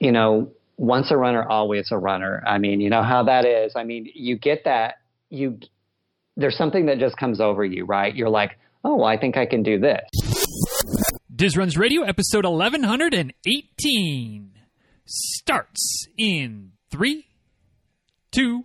you know, once a runner, always a runner. I mean, you know how that is. I mean, you get that you there's something that just comes over you, right? You're like, oh, well, I think I can do this. Diz Runs Radio, episode 1118, starts in three, two.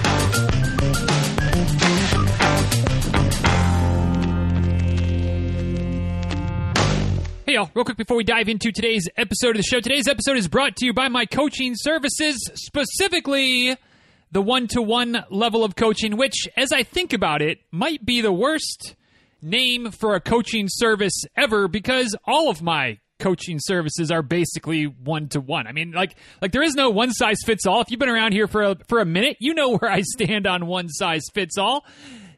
Hey, y'all, real quick before we dive into today's episode of the show. Today's episode is brought to you by my coaching services, specifically the one to one level of coaching, which, as I think about it, might be the worst name for a coaching service ever because all of my coaching services are basically one to one. I mean, like like there is no one size fits all. If you've been around here for a, for a minute, you know where I stand on one size fits all.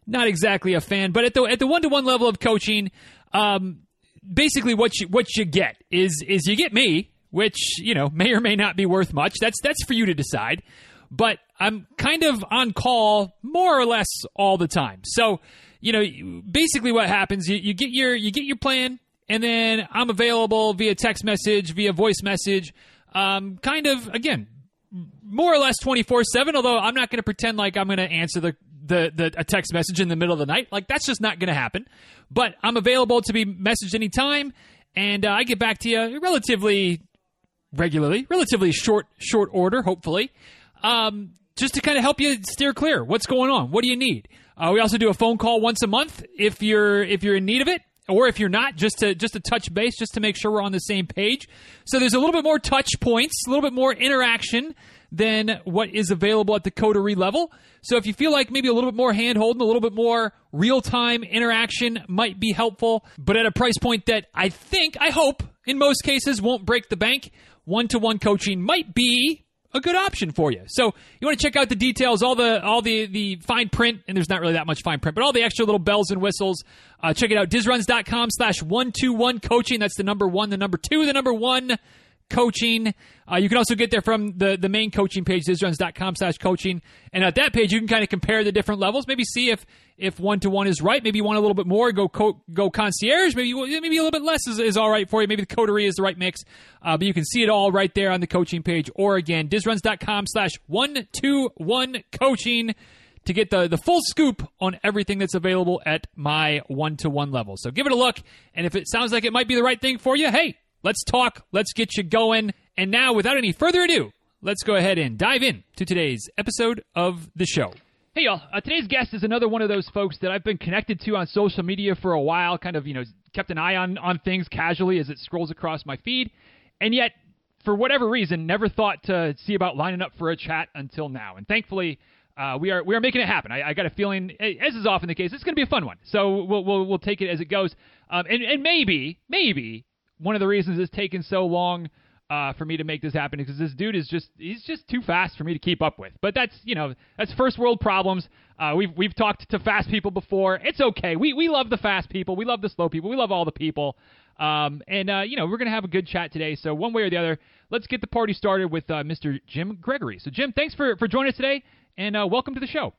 Not exactly a fan, but at the at the one to one level of coaching, um, basically what you what you get is is you get me, which you know may or may not be worth much. That's that's for you to decide. But I'm kind of on call more or less all the time. So you know, basically what happens, you, you get your you get your plan, and then I'm available via text message, via voice message, um, kind of again, more or less 24 seven. Although I'm not going to pretend like I'm going to answer the the, the a text message in the middle of the night. Like that's just not going to happen. But I'm available to be messaged anytime, and uh, I get back to you relatively regularly, relatively short short order, hopefully, um, just to kind of help you steer clear. What's going on? What do you need? Uh, we also do a phone call once a month if you're if you're in need of it, or if you're not, just to just to touch base, just to make sure we're on the same page. So there's a little bit more touch points, a little bit more interaction than what is available at the coterie level. So if you feel like maybe a little bit more hand holding, a little bit more real time interaction might be helpful, but at a price point that I think, I hope, in most cases won't break the bank, one to one coaching might be a good option for you. So you want to check out the details, all the all the the fine print, and there's not really that much fine print, but all the extra little bells and whistles. Uh, check it out, dizruns.com slash one two one coaching. That's the number one, the number two, the number one coaching. Uh, you can also get there from the, the main coaching page, dizruns.com slash coaching. And at that page, you can kind of compare the different levels, maybe see if if one to one is right. Maybe you want a little bit more, go co- go concierge. Maybe maybe a little bit less is, is all right for you. Maybe the coterie is the right mix. Uh, but you can see it all right there on the coaching page. Or again, dizruns.com slash one two one coaching to get the, the full scoop on everything that's available at my one to one level. So give it a look. And if it sounds like it might be the right thing for you, hey, let's talk. Let's get you going. And now, without any further ado, let's go ahead and dive in to today's episode of the show. Hey, y'all. Uh, today's guest is another one of those folks that I've been connected to on social media for a while, kind of, you know, kept an eye on, on things casually as it scrolls across my feed, and yet, for whatever reason, never thought to see about lining up for a chat until now. And thankfully, uh, we are we are making it happen. I, I, got a feeling, as is often the case, it's going to be a fun one. So we'll we'll, we'll take it as it goes. Um, and and maybe maybe one of the reasons it's taken so long uh, for me to make this happen is because this dude is just he's just too fast for me to keep up with. But that's you know that's first world problems. Uh, we've we've talked to fast people before. It's okay. We we love the fast people. We love the slow people. We love all the people. Um, and uh, you know we're gonna have a good chat today. So one way or the other, let's get the party started with uh, Mr. Jim Gregory. So Jim, thanks for for joining us today, and uh, welcome to the show.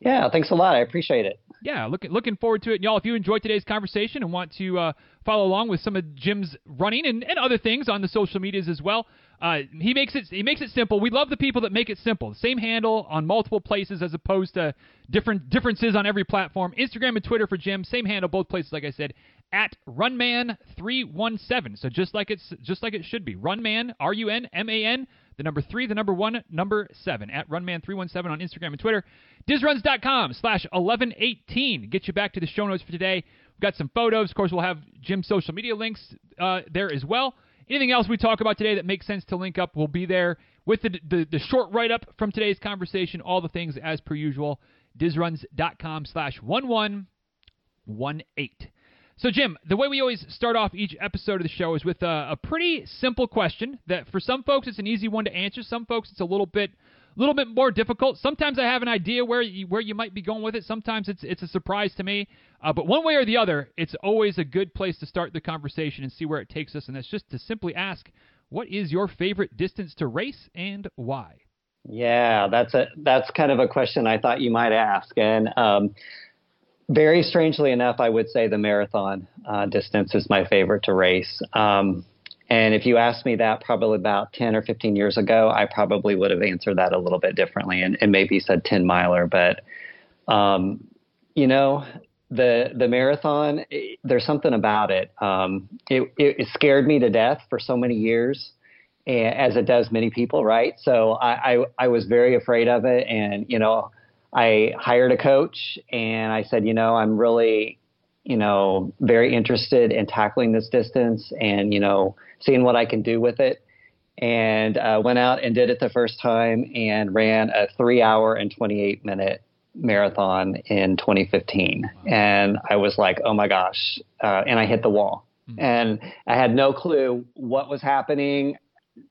Yeah, thanks a lot. I appreciate it. Yeah, looking looking forward to it. y'all, if you enjoyed today's conversation and want to uh, follow along with some of Jim's running and, and other things on the social medias as well, uh, he makes it he makes it simple. We love the people that make it simple. Same handle on multiple places as opposed to different differences on every platform. Instagram and Twitter for Jim, same handle both places. Like I said, at Runman317. So just like it's just like it should be. Runman, R U N M A N, the number three, the number one, number seven. At Runman317 on Instagram and Twitter. Dizruns.com slash 1118. Get you back to the show notes for today. We've got some photos. Of course, we'll have Jim's social media links uh, there as well. Anything else we talk about today that makes sense to link up will be there with the, the, the short write up from today's conversation. All the things as per usual. Dizruns.com slash 1118. So, Jim, the way we always start off each episode of the show is with a, a, pretty simple question that for some folks it's an easy one to answer. Some folks it's a little bit little bit more difficult. Sometimes I have an idea where you, where you might be going with it. Sometimes it's it's a surprise to me. Uh, but one way or the other, it's always a good place to start the conversation and see where it takes us. And that's just to simply ask, what is your favorite distance to race and why? Yeah, that's a that's kind of a question I thought you might ask, and um, very strangely enough, I would say the marathon uh, distance is my favorite to race. Um, and if you asked me that probably about 10 or 15 years ago, I probably would have answered that a little bit differently and, and maybe said 10 miler. But, um, you know, the the marathon, it, there's something about it. Um, it. It scared me to death for so many years, as it does many people, right? So I, I, I was very afraid of it. And, you know, I hired a coach and I said, you know, I'm really, you know, very interested in tackling this distance and, you know, seeing what I can do with it. And uh, went out and did it the first time and ran a three hour and 28 minute marathon in 2015. And I was like, oh my gosh. Uh, and I hit the wall. Mm-hmm. And I had no clue what was happening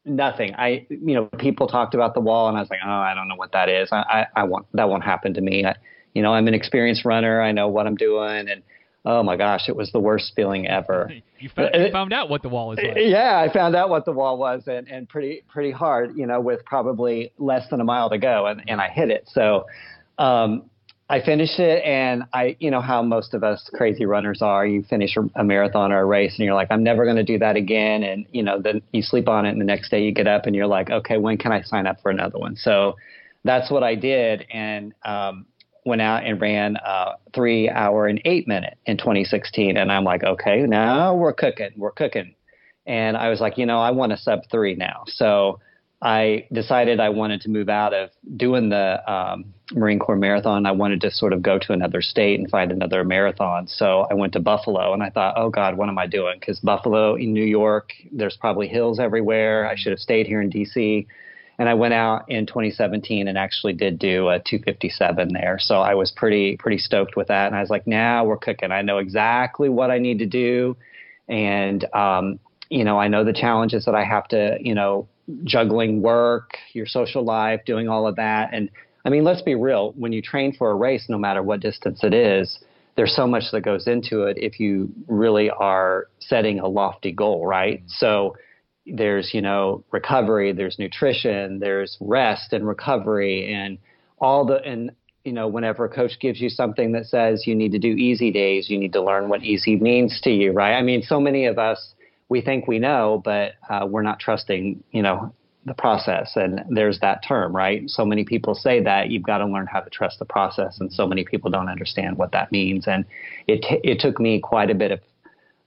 nothing. I, you know, people talked about the wall, and I was like, oh, I don't know what that is. I, I, I want that won't happen to me. I, you know, I'm an experienced runner. I know what I'm doing, and oh my gosh, it was the worst feeling ever. You found, you found out what the wall is like. Yeah, I found out what the wall was, and, and pretty pretty hard. You know, with probably less than a mile to go, and and I hit it. So. Um, I finished it, and I, you know how most of us crazy runners are. You finish a, marathon or a race, and you're like, I'm never going to do that again. And you know, then you sleep on it, and the next day you get up, and you're like, okay, when can I sign up for another one? So that's what I did, and um, went out and ran a three hour and eight minute in 2016. And I'm like, okay, now we're cooking, we're cooking. And I was like, you know, I want a sub three now. So I decided I wanted to move out of doing the um, Marine Corps marathon. I wanted to sort of go to another state and find another marathon. So I went to Buffalo and I thought, oh God, what am I doing? Because Buffalo in New York, there's probably hills everywhere. I should have stayed here in DC. And I went out in 2017 and actually did do a 257 there. So I was pretty pretty stoked with that. And I was like, now we're cooking. I know exactly what I need to do, and um, you know, I know the challenges that I have to, you know, juggling work, your social life, doing all of that. And I mean, let's be real. When you train for a race, no matter what distance it is, there's so much that goes into it if you really are setting a lofty goal, right? Mm-hmm. So there's, you know, recovery, there's nutrition, there's rest and recovery and all the, and, you know, whenever a coach gives you something that says you need to do easy days, you need to learn what easy means to you, right? I mean, so many of us, we think we know, but uh, we're not trusting, you know, the process. And there's that term, right? So many people say that you've got to learn how to trust the process, and so many people don't understand what that means. And it t- it took me quite a bit of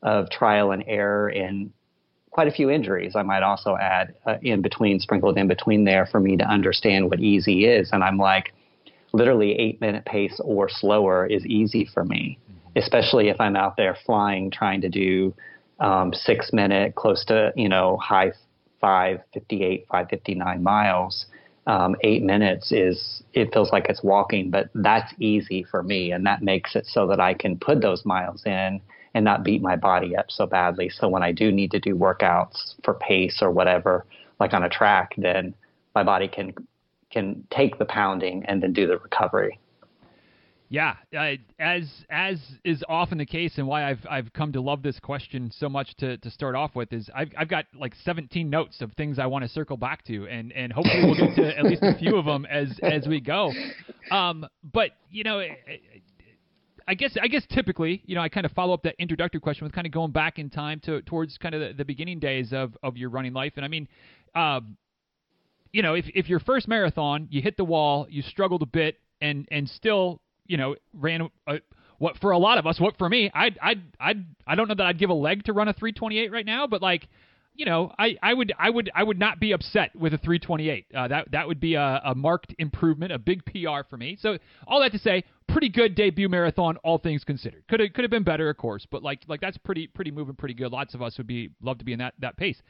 of trial and error and quite a few injuries. I might also add uh, in between, sprinkled in between there, for me to understand what easy is. And I'm like, literally eight minute pace or slower is easy for me, mm-hmm. especially if I'm out there flying, trying to do um, six minute, close to, you know, high 558, 559 miles. Um, eight minutes is, it feels like it's walking, but that's easy for me. And that makes it so that I can put those miles in and not beat my body up so badly. So when I do need to do workouts for pace or whatever, like on a track, then my body can can take the pounding and then do the recovery. Yeah, uh, as as is often the case, and why I've I've come to love this question so much to, to start off with is I've I've got like 17 notes of things I want to circle back to, and and hopefully we'll get to at least a few of them as as we go. Um, but you know. I guess I guess typically, you know, I kind of follow up that introductory question with kind of going back in time to towards kind of the, the beginning days of, of your running life. And I mean, um, you know, if if your first marathon, you hit the wall, you struggled a bit, and and still you know, ran a, what for a lot of us, what for me, I I I I don't know that I'd give a leg to run a 328 right now, but like, you know, I, I would I would I would not be upset with a 328. Uh, that that would be a, a marked improvement, a big PR for me. So all that to say, pretty good debut marathon, all things considered. Could have could have been better, of course, but like like that's pretty pretty moving, pretty good. Lots of us would be love to be in that that pace.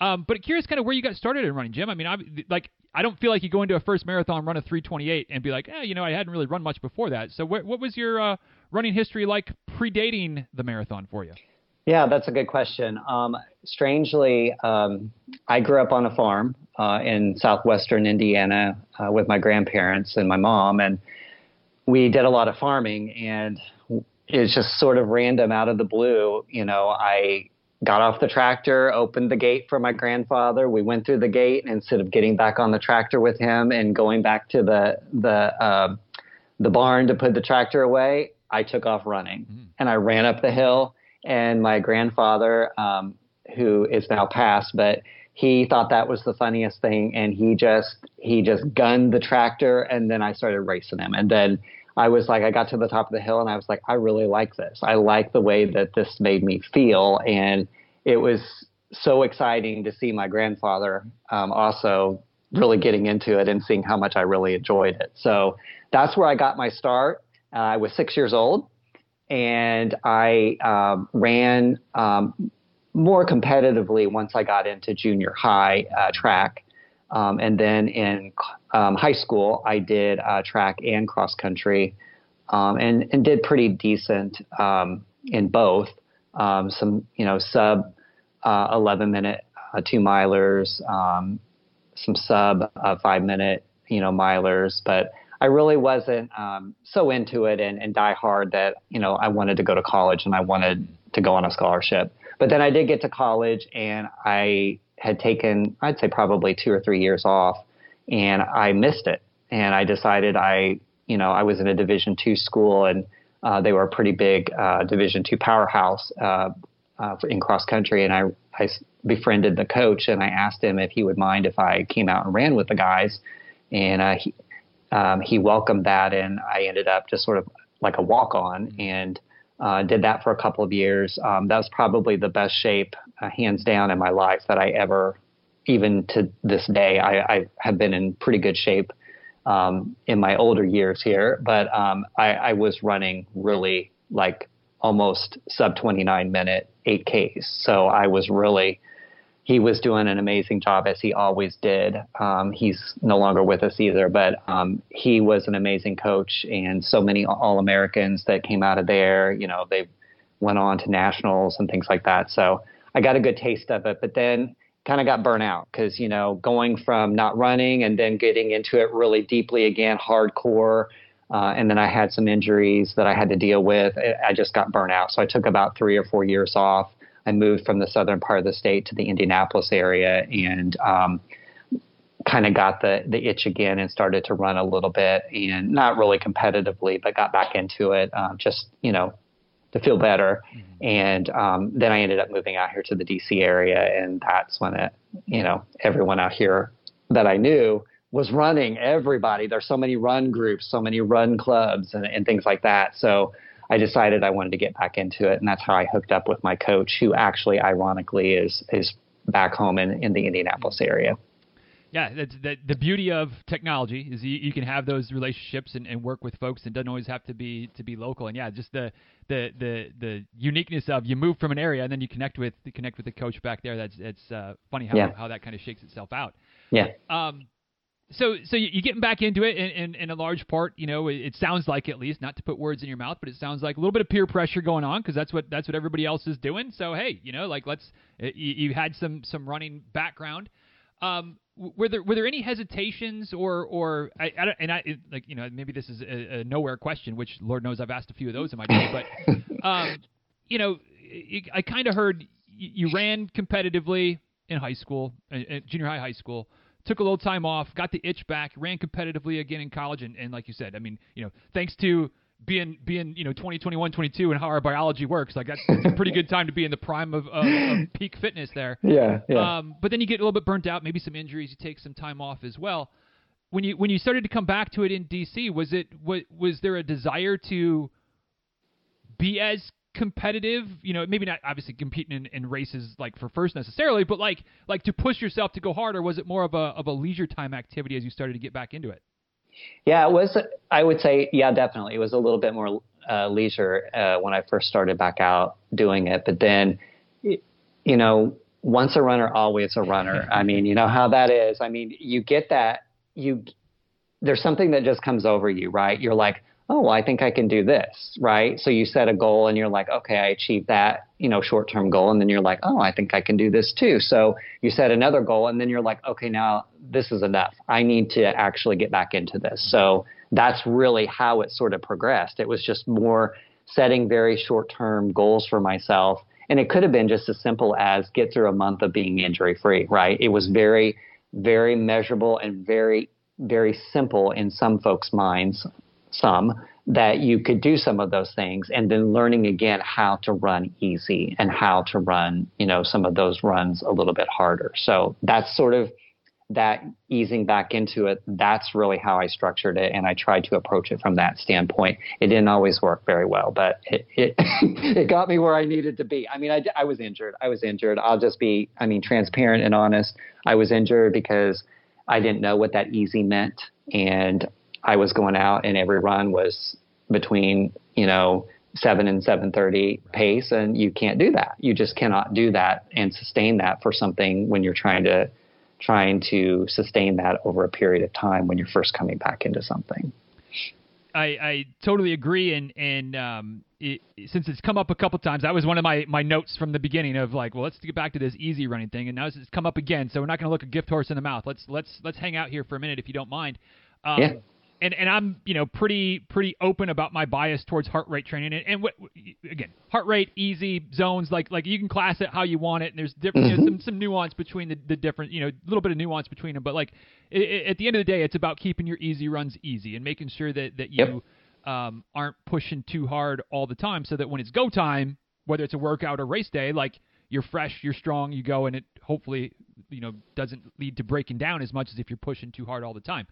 Um, but curious, kind of where you got started in running, Jim. I mean, I, like I don't feel like you go into a first marathon, run a 328, and be like, eh, you know, I hadn't really run much before that. So, wh- what was your uh, running history like predating the marathon for you? Yeah, that's a good question. Um, strangely, um, I grew up on a farm uh, in southwestern Indiana uh, with my grandparents and my mom, and we did a lot of farming. And it's just sort of random out of the blue. You know, I got off the tractor, opened the gate for my grandfather. We went through the gate, and instead of getting back on the tractor with him and going back to the the uh, the barn to put the tractor away, I took off running, mm-hmm. and I ran up the hill. And my grandfather, um, who is now passed, but he thought that was the funniest thing, and he just he just gunned the tractor, and then I started racing him, and then I was like, I got to the top of the hill and I was like, I really like this. I like the way that this made me feel. And it was so exciting to see my grandfather um, also really getting into it and seeing how much I really enjoyed it. So that's where I got my start. Uh, I was six years old and I um, ran um, more competitively once I got into junior high uh, track. Um, and then in um, high school, I did uh, track and cross country, um, and and did pretty decent um, in both. Um, some you know sub uh, 11 minute uh, two milers, um, some sub uh, five minute you know milers, but I really wasn't so into it and, and die hard that you know I wanted to go to college and I wanted to go on a scholarship. But then I did get to college and I had taken, I'd say probably two or three years off, and I missed it. And I decided I, you know, I was in a Division two school, and uh, they were a pretty big uh, Division two powerhouse uh, uh in cross country. And I, I befriended the coach, and I asked him if he would mind if I came out and ran with the guys, and uh, he, um, he welcomed that, and I ended up just sort of like a walk on, and uh, did that for a couple of years. Um, that was probably the best shape, uh, hands down, in my life that I ever, even to this day, I, I have been in pretty good shape um, in my older years here. But um, I, I was running really like almost sub 29 minute 8Ks. So I was really he was doing an amazing job as he always did. Um, he's no longer with us either, but um, he was an amazing coach, and so many All Americans that came out of there. You know, they went on to nationals and things like that. So I got a good taste of it, but then kind of got burnt out because you know going from not running and then getting into it really deeply again, hardcore. Uh, and then I had some injuries that I had to deal with. I just got burnt out. So I took about three or four years off I moved from the southern part of the state to the Indianapolis area and um, kind of got the the itch again and started to run a little bit and not really competitively, but got back into it um, just you know to feel better. Mm-hmm. And um, then I ended up moving out here to the DC area, and that's when it you know everyone out here that I knew was running. Everybody there's so many run groups, so many run clubs, and, and things like that. So I decided I wanted to get back into it, and that's how I hooked up with my coach, who actually, ironically, is is back home in, in the Indianapolis area. Yeah, that's the, the beauty of technology is you, you can have those relationships and, and work with folks, and doesn't always have to be to be local. And yeah, just the the the the uniqueness of you move from an area and then you connect with connect with the coach back there. That's it's uh, funny how yeah. how that kind of shakes itself out. Yeah. Um, so so you're getting back into it in, in, in, a large part you know it, sounds like at least not to put words in your mouth but it sounds like a little bit of peer pressure going on because that's what that's what everybody else is doing so hey you know like let's you, you had some some running background um, were there were there any hesitations or or I, I and I like you know maybe this is a, a, nowhere question which Lord knows I've asked a few of those in my day but um, you know I kind of heard you, you ran competitively in high school uh, junior high high school took a little time off, got the itch back, ran competitively again in college, and, and like you said, I mean, you know, thanks to being being you know 20, 21, 22 and how our biology works, like that's, that's a pretty good time to be in the prime of, of, of peak fitness there. Yeah, yeah. Um, but then you get a little bit burnt out, maybe some injuries, you take some time off as well. When you when you started to come back to it in DC, was it was, was there a desire to be as competitive you know maybe not obviously competing in, in, races like for first necessarily but like like to push yourself to go harder was it more of a of a leisure time activity as you started to get back into it yeah it was i would say yeah definitely. It was a little bit more uh, leisure uh, when i first started back out doing it. But then you know once a runner always a runner. I mean you know how that is. I mean you get that you there's something that just comes over you right? You're like oh, well, I think I can do this, right? So you set a goal and you're like, okay, I achieved that, you know, short term goal. And then you're like, oh, I think I can do this too. So you set another goal and then you're like, okay, now this is enough. I need to actually get back into this. So that's really how it sort of progressed. It was just more setting very short term goals for myself. And it could have been just as simple as get through a month of being injury free, right? It was very, very measurable and very, very simple in some folks' minds some that you could do some of those things and then learning again how to run easy and how to run, you know, some of those runs a little bit harder. So that's sort of that easing back into it. That's really how I structured it. And I tried to approach it from that standpoint. It didn't always work very well, but it, it, it got me where I needed to be. I mean, I, I was injured. I was injured. I'll just be, I mean, transparent and honest. I was injured because I didn't know what that easy meant. And I was going out and every run was between, you know, seven and seven thirty pace, and you can't do that. You just cannot do that and sustain that for something when you're trying to trying to sustain that over a period of time when you're first coming back into something. I, I totally agree, and and um, it, since it's come up a couple times, that was one of my, my notes from the beginning of like, well, let's get back to this easy running thing, and now it's come up again. So we're not going to look a gift horse in the mouth. Let's let's let's hang out here for a minute if you don't mind. Um, yeah and and I'm you know pretty pretty open about my bias towards heart rate training and, and what, again heart rate easy zones like like you can class it how you want it and there's different mm-hmm. you know, some some nuance between the, the different you know a little bit of nuance between them but like it, it, at the end of the day it's about keeping your easy runs easy and making sure that that you yep. um, aren't pushing too hard all the time so that when it's go time whether it's a workout or race day like you're fresh you're strong you go and it hopefully you know doesn't lead to breaking down as much as if you're pushing too hard all the time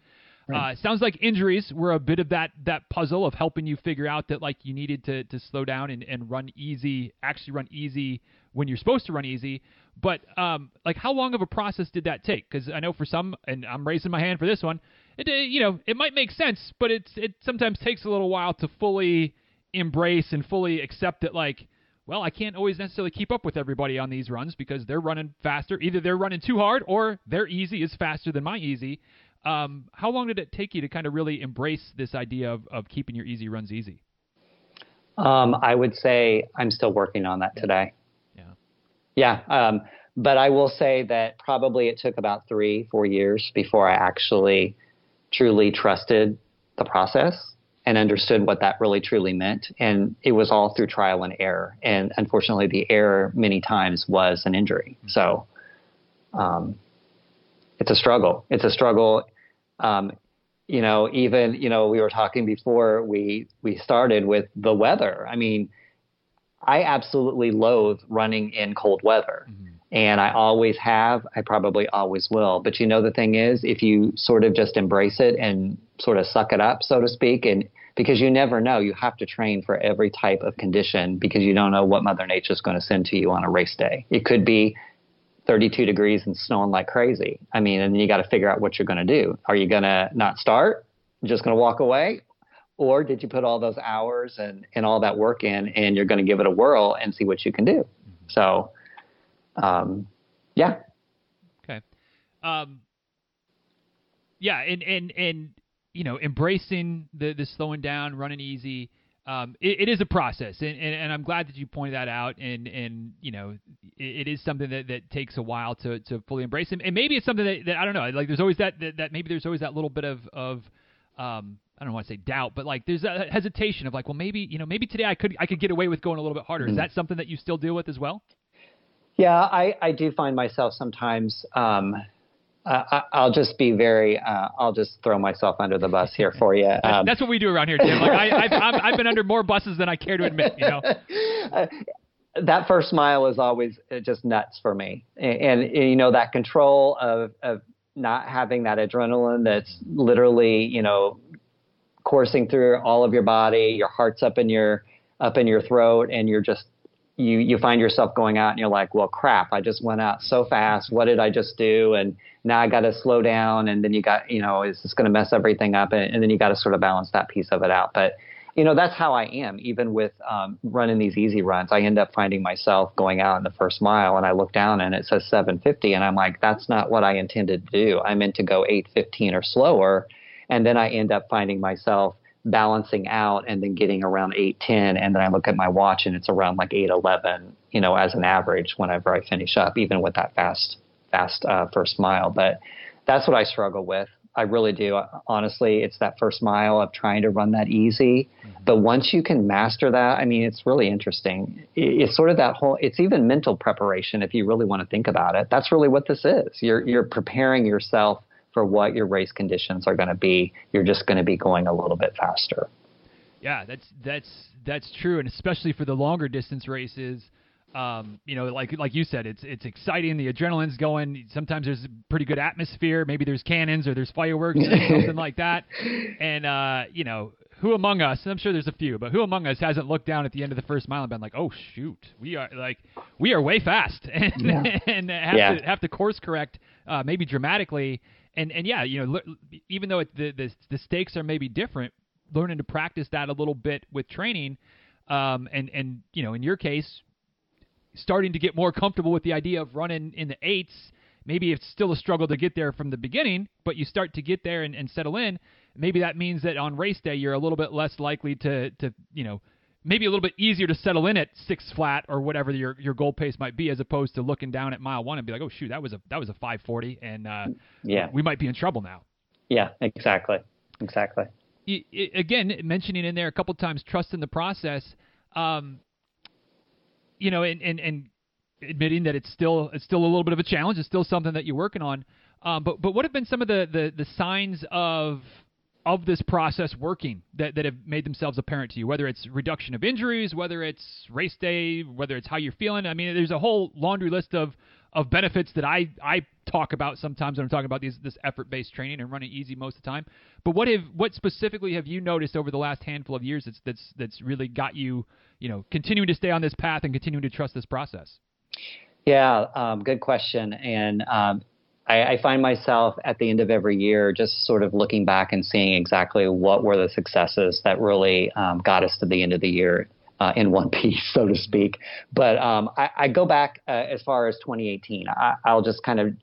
Right. Uh, sounds like injuries were a bit of that that puzzle of helping you figure out that like you needed to to slow down and, and run easy, actually run easy when you're supposed to run easy. But um, like how long of a process did that take? Because I know for some, and I'm raising my hand for this one, it you know it might make sense, but it's it sometimes takes a little while to fully embrace and fully accept that like well, I can't always necessarily keep up with everybody on these runs because they're running faster. Either they're running too hard or their easy is faster than my easy. Um, how long did it take you to kind of really embrace this idea of, of keeping your easy runs easy? Um, I would say I'm still working on that today. Yeah. Yeah. Um, but I will say that probably it took about three, four years before I actually truly trusted the process and understood what that really truly meant. And it was all through trial and error. And unfortunately, the error many times was an injury. So um, it's a struggle. It's a struggle um, you know, even you know, we were talking before we we started with the weather. I mean, I absolutely loathe running in cold weather. Mm-hmm. And I always have, I probably always will. But you know, the thing is, if you sort of just embrace it and sort of suck it up, so to speak, and because you never know, you have to train for every type of condition because you don't know what Mother Nature is going to send to you on a race day. It could be 32 degrees and snowing like crazy. I mean, and you got to figure out what you're going to do. Are you going to not start? Just going to walk away? Or did you put all those hours and, and all that work in and you're going to give it a whirl and see what you can do? Mm-hmm. So, um, yeah. Okay. Um, yeah. And, and, and, you know, embracing the, the slowing down, running easy, um, it, it is a process, and, and, and, I'm glad that you pointed that out. And, and you know, it, it is something that, that takes a while to, to fully embrace. And, and maybe it's something that, that I don't know. Like there's always that, that, that maybe there's always that little bit of of um, I don't want to say doubt, but like there's a hesitation of like, well, maybe you know, maybe today I could I could get away with going a little bit harder. Mm-hmm. Is that something that you still deal with as well? Yeah, I, I do find myself sometimes um, uh, I'll just be very. Uh, I'll just throw myself under the bus here for you. Um, that's what we do around here, Tim. Like I, have I've been under more buses than I care to admit. You know. Uh, that first mile is always uh, just nuts for me, and, and, and, you know that control of of not having that adrenaline that's literally you know coursing through all of your body. Your heart's up in your up in your throat, and you're just you you find yourself going out and you're like, well, crap, I just went out so fast. What did I just do? And now I got to slow down. And then you got, you know, is this going to mess everything up? And, and then you got to sort of balance that piece of it out. But you know, that's how I am. Even with um, running these easy runs, I end up finding myself going out in the first mile, and I look down and it says 750, and I'm like, that's not what I intended to do. I meant to go 815 or slower, and then I end up finding myself balancing out and then getting around 810 and then I look at my watch and it's around like 811 you know as an average whenever I finish up even with that fast fast uh, first mile. But that's what I struggle with. I really do. Honestly it's that first mile of trying to run that easy. Mm-hmm. but once you can master that I mean it's really interesting. It's sort of that whole it's even mental preparation if you really want to think about it. That's really what this is. You're you're preparing yourself for what your race conditions are going to be. You're just going to be going a little bit faster. Yeah, that's that's that's true, and especially for the longer distance races. Um, you know, like like you said, it's it's exciting. The adrenaline's going. Sometimes there's a pretty good atmosphere. Maybe there's cannons or there's fireworks or something like that. And uh, you know, who among us? I'm sure there's a few, but who among us hasn't looked down at the end of the first mile and been like, "Oh shoot, we are like we are way fast," and, yeah. and have yeah. to have to course correct, uh, maybe dramatically and and yeah, you know, even though it, the, the the stakes are maybe different, learning to practice that a little bit with training, um, and and you know, in your case, starting to get more comfortable with the idea of running in the eights. Maybe it's still a struggle to get there from the beginning, but you start to get there and, and settle in. Maybe that means that on race day you're a little bit less likely to to you know maybe a little bit easier to settle in at six flat or whatever your your goal pace might be, as opposed to looking down at mile one and be like, oh shoot, that was a that was a 540, and uh, yeah, we might be in trouble now. Yeah, exactly, exactly. Again, mentioning in there a couple times, trust in the process. Um, you know, and, and and admitting that it's still it's still a little bit of a challenge. It's still something that you're working on. Um, but but what have been some of the, the, the signs of of this process working that, that have made themselves apparent to you, whether it's reduction of injuries, whether it's race day, whether it's how you're feeling. I mean, there's a whole laundry list of, of benefits that I, I talk about sometimes when I'm talking about these, this effort based training and running easy most of the time. But what have what specifically have you noticed over the last handful of years that's that's that's really got you, you know, continuing to stay on this path and continuing to trust this process? Yeah, um, good question. And um, I, I, find myself at the end of every year just sort of looking back and seeing exactly what were the successes that really um, got us to the end of the year uh, in one piece, so to speak. But um, I, I, go back uh, as far as 2018. I, I'll just kind of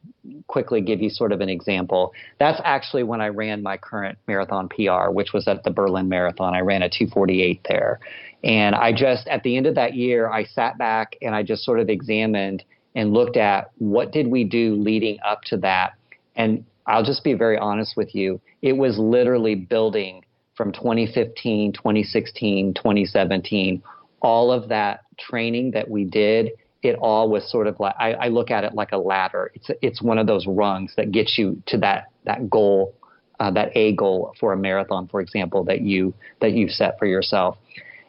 quickly give you sort of an example. That's actually when I ran my current marathon PR, which was at the Berlin Marathon. I ran a 248 there. And I just, at the end of that year, I sat back and I just sort of examined and looked at what did we do leading up to that. And I'll just be very honest with you. It was literally building from 2015, 2016, 2017, all of that training that we did. It all was sort of like I, I look at it like a ladder. It's it's one of those rungs that gets you to that that goal, uh, that a goal for a marathon, for example, that you that you've set for yourself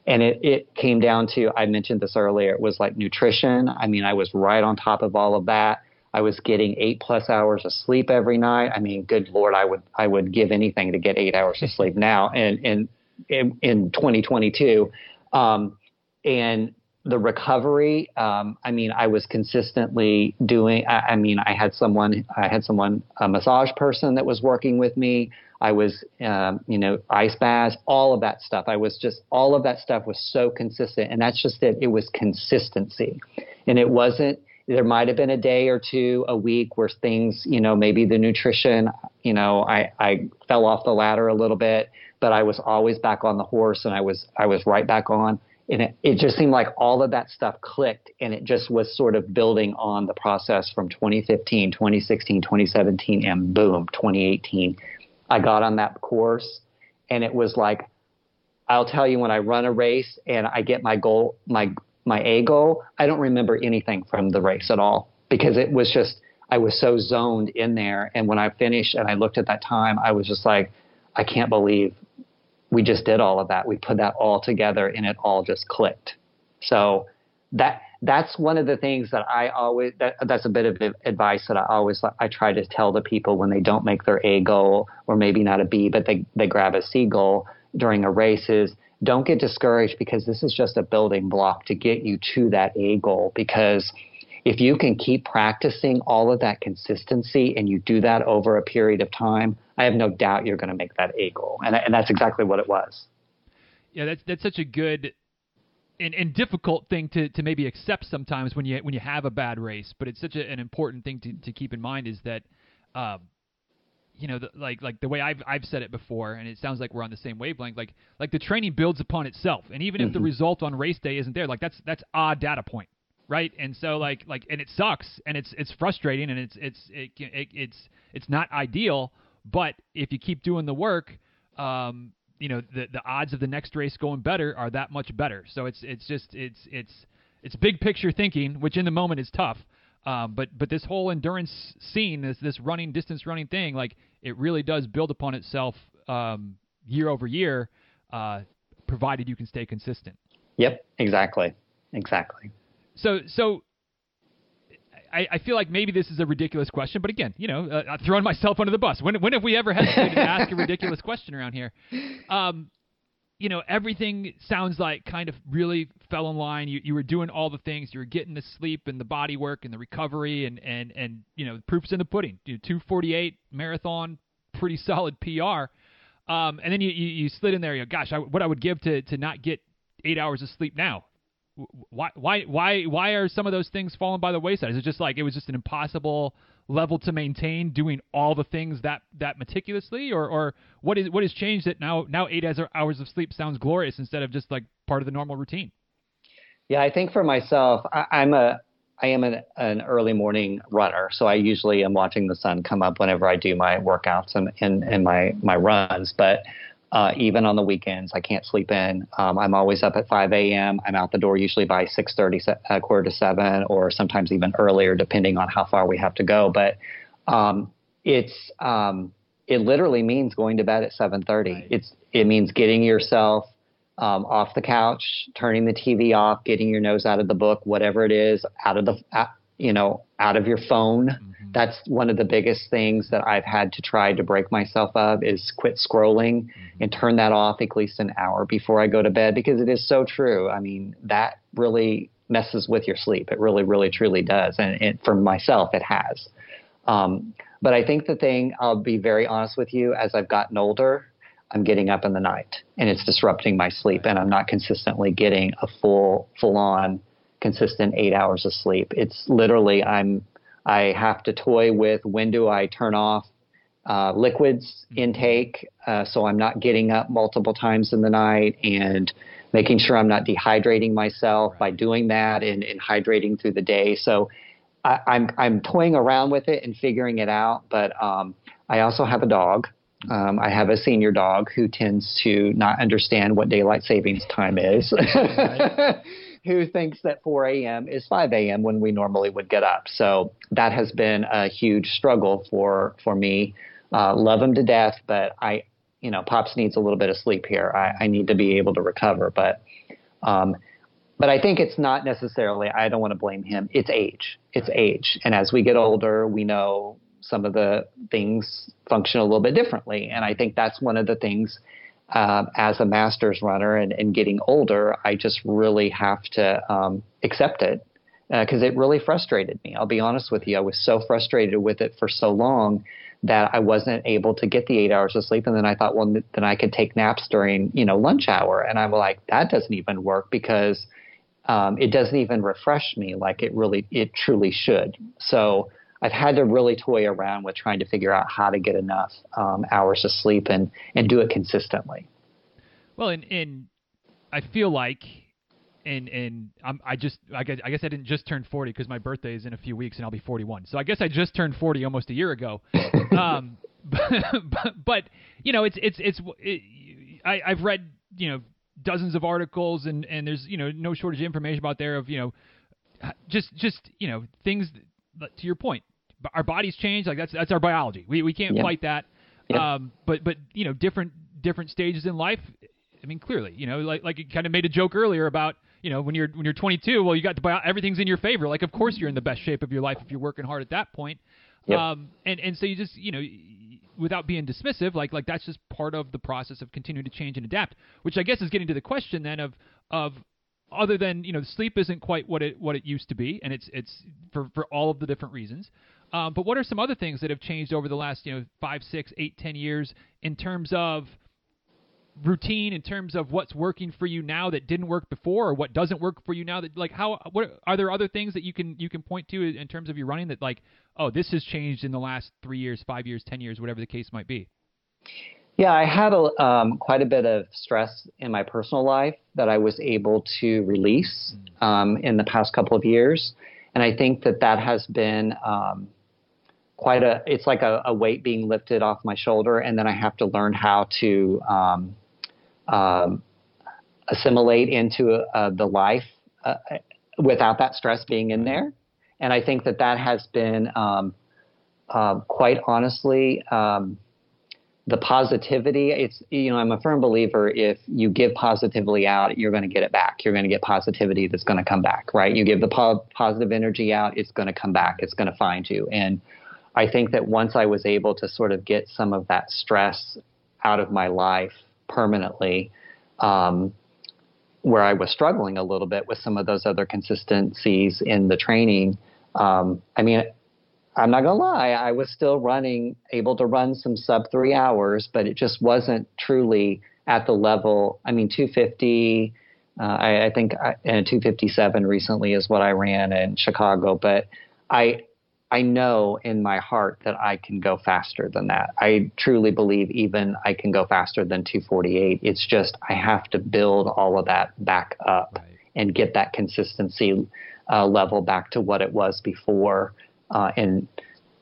and it, it came down to i mentioned this earlier it was like nutrition. I mean i was right on top of all of that. I was getting eight plus hours of sleep every night. I mean good lord i would i would give anything to get eight hours of sleep now and in in, in 2022 um, and the recovery um, i mean i was consistently doing I, I mean i had someone i had someone a massage person that was working with me I was, um, you know, ice baths, all of that stuff. I was just, all of that stuff was so consistent. And that's just it. It was consistency. And it wasn't, there might have been a day or two a week where things, you know, maybe the nutrition, you know, I, I fell off the ladder a little bit, but I was always back on the horse and I was, I was right back on. And it, it just seemed like all of that stuff clicked and it just was sort of building on the process from 2015, 2016, 2017, and boom, 2018 I got on that course and it was like, I'll tell you when I run a race and I get my goal, my, my A goal, I don't remember anything from the race at all because it was just, I was so zoned in there. And when I finished and I looked at that time, I was just like, I can't believe we just did all of that. We put that all together and it all just clicked. So that that's one of the things that I always that, that's a bit of advice that I always I try to tell the people when they don't make their A goal or maybe not a B but they they grab a C goal during a race is don't get discouraged because this is just a building block to get you to that A goal because if you can keep practicing all of that consistency and you do that over a period of time, I have no doubt you're going to make that A goal. And, and that's exactly what it was. Yeah, that's that's such a good and, and difficult thing to, to maybe accept sometimes when you when you have a bad race. But it's such a, an important thing to, to keep in mind is that, um, you know, the, like like the way I've I've said it before, and it sounds like we're on the same wavelength. Like like the training builds upon itself, and even mm-hmm. if the mm-hmm. result on race day isn't there, like that's that's odd data point, right? And so like like and it sucks, and it's it's frustrating, and it's it's it, it, it's it's not ideal. But if you keep doing the work, um, you know the the odds of the next race going better are that much better. So it's it's just it's it's it's big picture thinking, which in the moment is tough. Um, but but this whole endurance scene, this this running distance running thing, like it really does build upon itself um, year over year, uh, provided you can stay consistent. Yep, exactly, exactly. So so I, I, feel like maybe this is a ridiculous question, but again, you know, uh, throwing myself under the bus. When when have we ever hesitated to ask a ridiculous question around here? Um, you know, everything sounds like kind of really fell in line. You you were doing all the things. You were getting the sleep and the body work and the recovery and and and you know, the proof's in the pudding. You know, 248 marathon, pretty solid PR. Um, and then you, you, you slid in there. You know, gosh, I, what I would give to to not get eight hours of sleep now. Why why why why are some of those things falling by the wayside? Is it just like it was just an impossible level to maintain doing all the things that that meticulously? Or or what is what has changed that now now 8 hours of sleep sounds glorious instead of just like part of the normal routine? Yeah i think for myself I, am a i am an, an early morning runner. So i usually am watching the sun come up whenever i do my workouts and and, and my my runs. But uh, even on the weekends. I can't sleep in. Um, I'm always up at 5 a.m. I'm out the door usually by 6:30, uh, quarter to seven, or sometimes even earlier, depending on how far we have to go. But um, it's um, it literally means going to bed at 7:30. Right. It's it means getting yourself um, off the couch, turning the TV off, getting your nose out of the book, whatever it is, out of the you know out of your phone. That's one of the biggest things that I've had to try to break myself of is quit scrolling mm-hmm. and turn that off at least an hour before I go to bed because it is so true. I mean, that really messes with your sleep. It really, really, truly does. And it, for myself, it has. Um, but I think the thing, I'll be very honest with you, as I've gotten older, I'm getting up in the night and it's disrupting my sleep and I'm not consistently getting a full, full on, consistent eight hours of sleep. It's literally, I'm I have to toy with when do I turn off uh, liquids mm-hmm. intake uh, so I'm not getting up multiple times in the night and making sure I'm not dehydrating myself right. by doing that and, and, hydrating through the day. So I, am I'm, I'm toying around with it and figuring it out. But um, I also have a dog. Um, I have a senior dog who tends to not understand what daylight savings time is. Who thinks that 4 a.m. is 5 a.m. when we normally would get up. So that has been a huge struggle for for me. Uh, love him to death, but I, you know, Pops needs a little bit of sleep here. I, I need to be able to recover, but. Um, but I think it's not necessarily, I don't want to blame him. It's age. It's age. And as we get older, we know some of the things function a little bit differently. And I think that's one of the things uh, as a master's runner and, and, getting older, I just really have to um, accept it because uh, it really frustrated me. I'll be honest with you. I was so frustrated with it for so long that I wasn't able to get the eight hours of sleep. And then I thought, well, then I could take naps during, you know, lunch hour. And I'm like, that doesn't even work because um, it doesn't even refresh me like it really, it truly should. So I've had to really toy around with trying to figure out how to get enough um, hours of sleep and and do it consistently. Well, and and I feel like, and and I'm, I just I guess, I guess I didn't just turn 40 because my birthday is in a few weeks and I'll be 41. So I guess I just turned 40 almost a year ago. um, but, but, but you know it's it's it's it, I I've read you know dozens of articles and and there's you know no shortage of information out there of you know just just you know things to your point our bodies change. Like that's that's our biology. We we can't fight that. Um, but but you know different different stages in life. I mean, clearly, you know, like like you kind of made a joke earlier about you know when you're when you're 22. Well, you got the bio- everything's in your favor. Like of course you're in the best shape of your life if you're working hard at that point. Yep. Um, and and so you just you know without being dismissive, like like that's just part of the process of continuing to change and adapt. Which I guess is getting to the question then of of other than you know sleep isn't quite what it what it used to be, and it's it's for for all of the different reasons. Um, but what are some other things that have changed over the last, you know, five, six, eight, ten years in terms of routine in terms of what's working for you now that didn't work before or what doesn't work for you now that like how what are there other things that you can you can point to in terms of your running that like oh this has changed in the last 3 years 5 years 10 years whatever the case might be yeah i had a, um, quite a bit of stress in my personal life that i was able to release mm. um, in the past couple of years and i think that that has been um, quite a it's like a, a, weight being lifted off my shoulder and then i have to learn how to um, um, assimilate into uh, the life uh, without that stress being in there. And i think that that has been um, uh, quite honestly um, the positivity. It's you know i'm a firm believer if you give positively out you're going to get it back. You're going to get positivity that's going to come back right? You give the po- positive energy out it's going to come back. It's going to find you. And I think that once I was able to sort of get some of that stress out of my life permanently, um, where I was struggling a little bit with some of those other consistencies in the training, um, I mean, I'm not gonna lie, I was still running, able to run some sub three hours, but it just wasn't truly at the level. I mean, 250. Uh, I, I, think I, and 257 recently is what I ran in Chicago, but I I know in my heart that I can go faster than that. I truly believe even I can go faster than 248. It's just I have to build all of that back up right. and get that consistency uh, level back to what it was before. Uh, and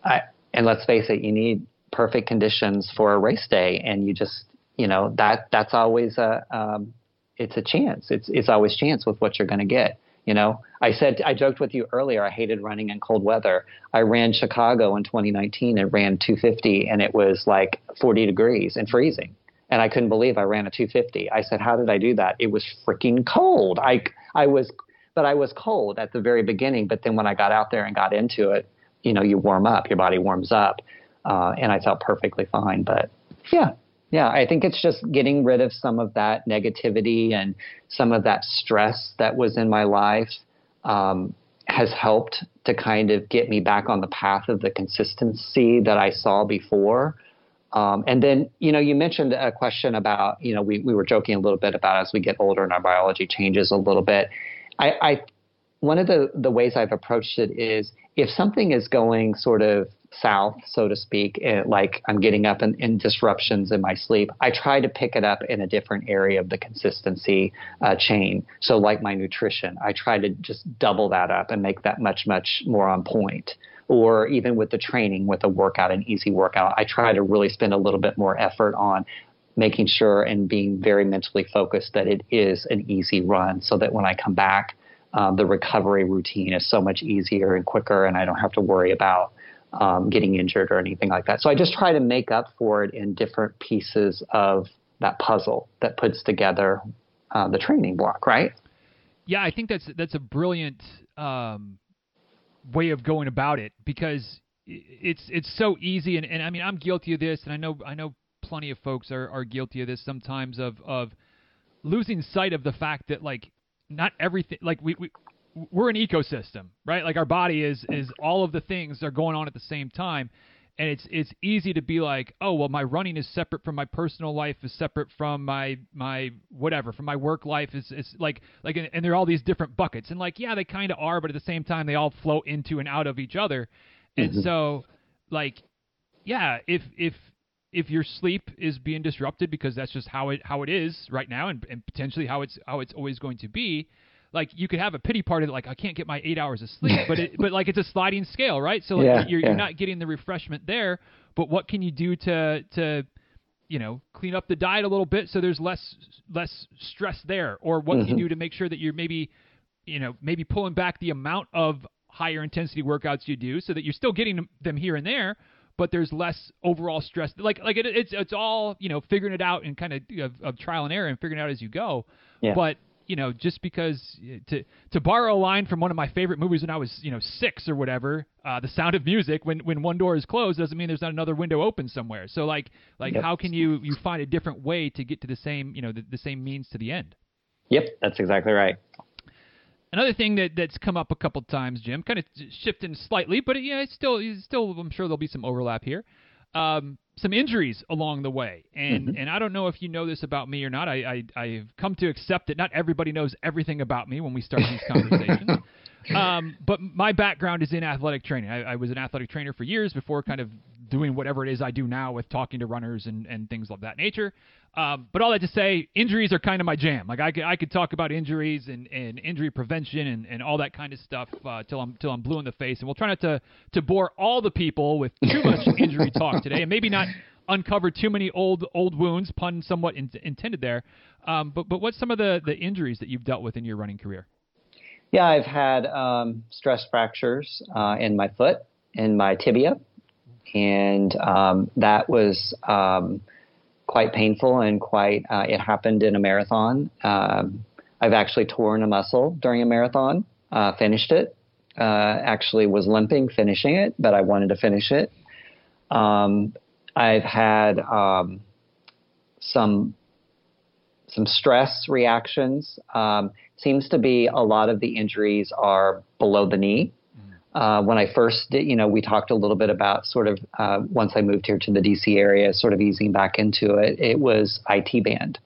I, and let's face it, you need perfect conditions for a race day, and you just you know that that's always a um, it's a chance. It's it's always chance with what you're going to get. You know, I said I joked with you earlier. I hated running in cold weather. I ran Chicago in 2019 and ran 250, and it was like 40 degrees and freezing. And I couldn't believe I ran a 250. I said, "How did I do that?" It was freaking cold. I I was, but I was cold at the very beginning. But then when I got out there and got into it, you know, you warm up, your body warms up, uh, and I felt perfectly fine. But yeah, yeah, I think it's just getting rid of some of that negativity and some of that stress that was in my life um, has helped to kind of get me back on the path of the consistency that I saw before. Um, and then, you know, you mentioned a question about, you know, we, we were joking a little bit about as we get older and our biology changes a little bit. I, I one of the, the ways I've approached it is if something is going sort of south, so to speak, eh, like I'm getting up in, in, disruptions in my sleep, I try to pick it up in a different area of the consistency uh, chain. So, like my nutrition, I try to just double that up and make that much, much more on point. Or even with the training, with a workout, an easy workout, I try to really spend a little bit more effort on making sure and being very mentally focused that it is an easy run so that when I come back, um, the recovery routine is so much easier and quicker, and I don't have to worry about um, getting injured or anything like that. So I just try to make up for it in different pieces of that puzzle that puts together uh, the training block, right? Yeah, I think that's that's a brilliant um, way of going about it because it's it's so easy and, and I mean I'm guilty of this and I know I know plenty of folks are, are guilty of this sometimes of of losing sight of the fact that like not everything like we, we we're an ecosystem, right? Like our body is is all of the things are going on at the same time. And it's it's easy to be like, oh well, my running is separate from my personal life, is separate from my my whatever, from my work life. Is is like like, and there are all these different buckets, and like yeah, they kind of are, but at the same time, they all flow into and out of each other. And mm-hmm. so, like, yeah, if if if your sleep is being disrupted because that's just how it how it is right now, and, and potentially how it's how it's always going to be, like you could have a pity party that like I can't get my eight hours of sleep, but it, but like it's a sliding scale, right? So like, yeah, you're, yeah. you're not getting the refreshment there. But what can you do to to you know clean up the diet a little bit so there's less less stress there, or what mm-hmm. can you mm-hmm. do to make sure that you're maybe you know maybe pulling back the amount of higher intensity workouts you do so that you're still getting them here and there but there's less overall stress. Like like it, it's it's all you know figuring it out and kind of, of, of trial and error and figuring it out as you go. Yeah. But you know, just because to to borrow a line from one of my favorite movies when I was, you know, six or whatever, uh, The Sound of Music, when when one door is closed doesn't mean there's not another window open somewhere. So like like yep. how can you you find a different way to get to the same you know the, the same means to the end? Yep, that's exactly right. Another thing that that's come up a couple times, Jim, kind of shifting slightly, but yeah, it's still it's still I'm sure there'll be some overlap here. Um, some injuries along the way, and Mhm. and I don't know if you know this about me or not. I, I I've come to accept that not everybody knows everything about me when we start these conversations. um, but my background is in athletic training. I, I was an athletic trainer for years before kind of doing whatever it is I do now with talking to runners and, and things of that nature. Um, but all that to say, injuries are kind of my jam. Like I could, I could talk about injuries and, and injury prevention and, and all that kind of stuff uh, till I'm till I'm blue in the face. And we'll try not to to bore all the people with too much injury talk today, and maybe not uncover too many old old wounds. Pun somewhat in, intended there. Um, but but what's some of the the injuries that you've dealt with in your running career? Yeah, I've had um, stress fractures uh, in my foot, in my tibia, and um, that was um, quite painful and quite. Uh, it happened in a marathon. Um, I've actually torn a muscle during a marathon. Uh, finished it. Uh, actually, was limping finishing it, but I wanted to finish it. Um, I've had um, some some stress reactions. Um, seems to be a lot of the injuries are below the knee. Uh, when I first did, you know, we talked a little bit about sort of uh, once I moved here to the DC area, sort of easing back into it. It was IT band,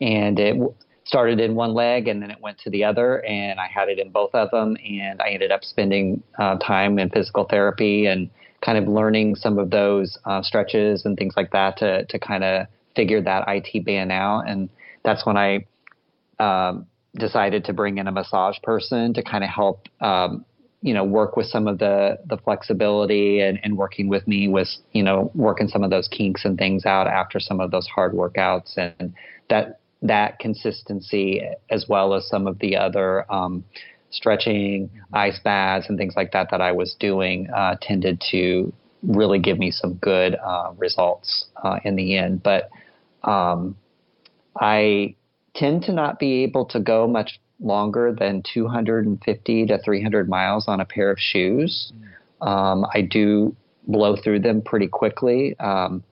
and it w- started in one leg and then it went to the other, and I had it in both of them, and I ended up spending uh, time in physical therapy and kind of learning some of those uh, stretches and things like that to to kind of figure that IT band out, and that's when I um, decided to bring in a massage person to kind of help um, you know work with some of the the flexibility and, and working with me with you know working some of those kinks and things out after some of those hard workouts and that that consistency as well as some of the other um, stretching ice baths and things like that that I was doing uh, tended to really give me some good uh, results uh, in the end. But um, I tend to not be able to go much longer than 250 to 300 miles on a pair of shoes. Um, I do blow through them pretty quickly. Um,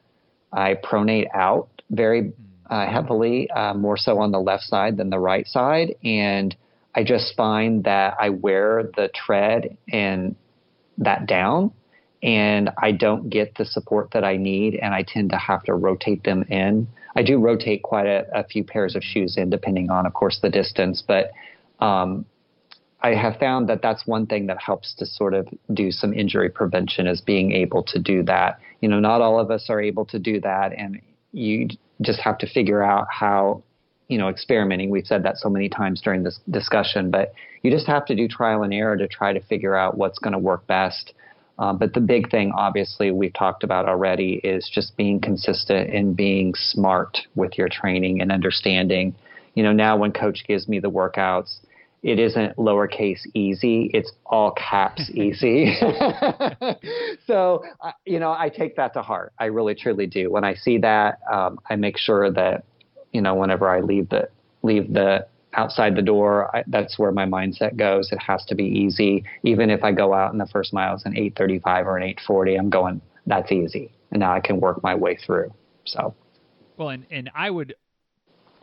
I pronate out very uh, heavily, uh, more so on the left side than the right side. And I just find that I wear the tread and that down and I don't get the support that I need, and I tend to have to rotate them in. I do rotate quite a, a few pairs of shoes in, depending on, of course, the distance. But um, I have found that that's one thing that helps to sort of do some injury prevention is being able to do that. You know, not all of us are able to do that, and you just have to figure out how. You know, experimenting. We've said that so many times during this discussion, but you just have to do trial and error to try to figure out what's going to work best. Um, but the big thing, obviously, we've talked about already is just being consistent and being smart with your training and understanding. You know, now when coach gives me the workouts, it isn't lowercase easy, it's all caps easy. so, uh, you know, I take that to heart. I really, truly do. When I see that, um, I make sure that, you know, whenever I leave the, leave the, outside the door I, that's where my mindset goes. It has to be easy. Even if i go out in the first mile it's an 835 or an 840 i'm going that's easy. And now i can work my way through. So. Well and and i would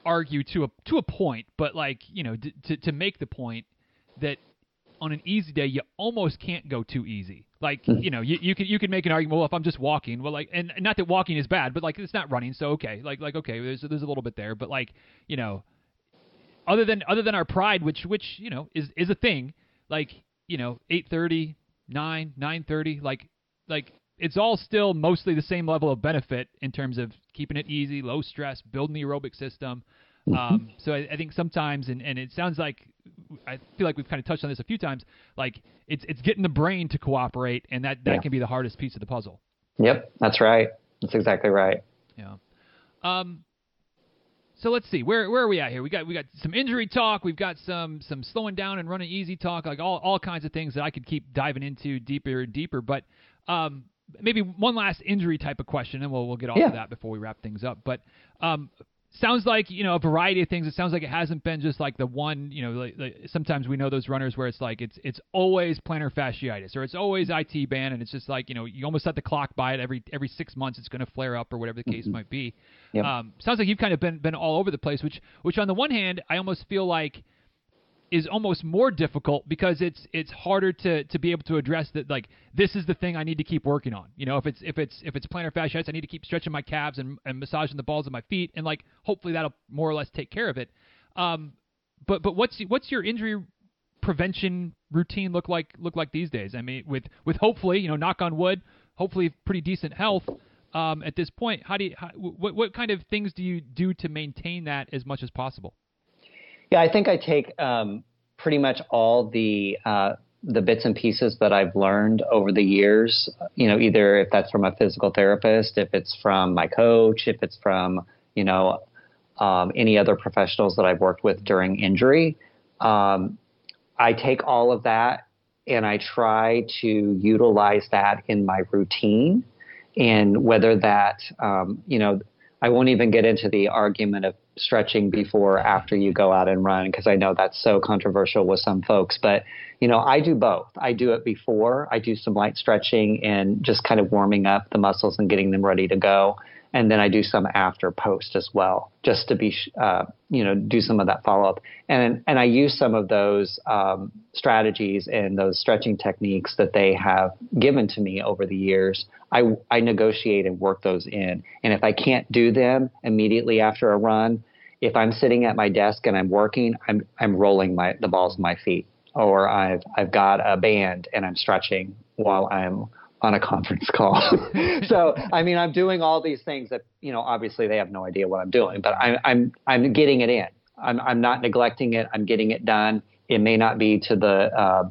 argue to a to a point but like you know d- to to make the point that on an easy day you almost can't go too easy. Like Mm-hmm. you know you, you can you can make an argument well if i'm just walking well like and not that walking is bad but like it's not running so okay. Like like okay there's there's a little bit there but like you know other than other than our pride, which which you know is is a thing, like you know eight thirty, nine, nine thirty, like like it's all still mostly the same level of benefit in terms of keeping it easy, low stress, building the aerobic system. Um, so I, I think sometimes, and, and it sounds like I feel like we've kind of touched on this a few times. Like it's it's getting the brain to cooperate, and that that Yeah. can be the hardest piece of the puzzle. yep that's right that's exactly right Yeah. Um. So let's see where where are we at here? We got we got some injury talk. We've got some some slowing down and running easy talk. Like all all kinds of things that I could keep diving into deeper and deeper. But um, maybe one last injury type of question, and we'll we'll get off Yeah. of that before we wrap things up. But um, sounds like you know a variety of things. It sounds like it hasn't been just like the one. You know, like, like sometimes we know those runners where it's like it's it's always plantar fasciitis or it's always IT band, and it's just like you know you almost set the clock by it every every six months. It's going to flare up or whatever the case might be. Yep. Um, sounds like you've kind of been been all over the place. Which which on the one hand, I almost feel like is almost more difficult because it's it's harder to to be able to address that like this is the thing I need to keep working on. You know, if it's if it's if it's plantar fasciitis, I need to keep stretching my calves and, and massaging the balls of my feet, and like hopefully that'll more or less take care of it. Um, but but what's what's your injury prevention routine look like look like these days? I mean, with with hopefully you know knock on wood, hopefully pretty decent health. Um, at this point, how do you how, what what kind of things do you do to maintain that as much as possible? Yeah, I think I take um, pretty much all the uh, the bits and pieces that I've learned over the years. You know, either if that's from a physical therapist, if it's from my coach, if it's from you know um, any other professionals that I've worked with during injury. Um, I take all of that and I try to utilize that in my routine. And whether that, um, you know, I won't even get into the argument of stretching before after you go out and run because I know that's so controversial with some folks. But you know, I do both. I do it before. I do some light stretching and just kind of warming up the muscles and getting them ready to go and then I do some after post as well, just to be, uh, you know, do some of that follow up. And and I use some of those um, strategies and those stretching techniques that they have given to me over the years. I I negotiate and work those in. And if I can't do them immediately after a run, if I'm sitting at my desk and I'm working, I'm I'm rolling my the balls of my feet, or I've I've got a band and I'm stretching while I'm on a conference call. so, I mean, I'm doing all these things that, you know, obviously they have no idea what I'm doing, but I'm, I'm, I'm getting it in. I'm, I'm not neglecting it. I'm getting it done. It may not be to the, uh,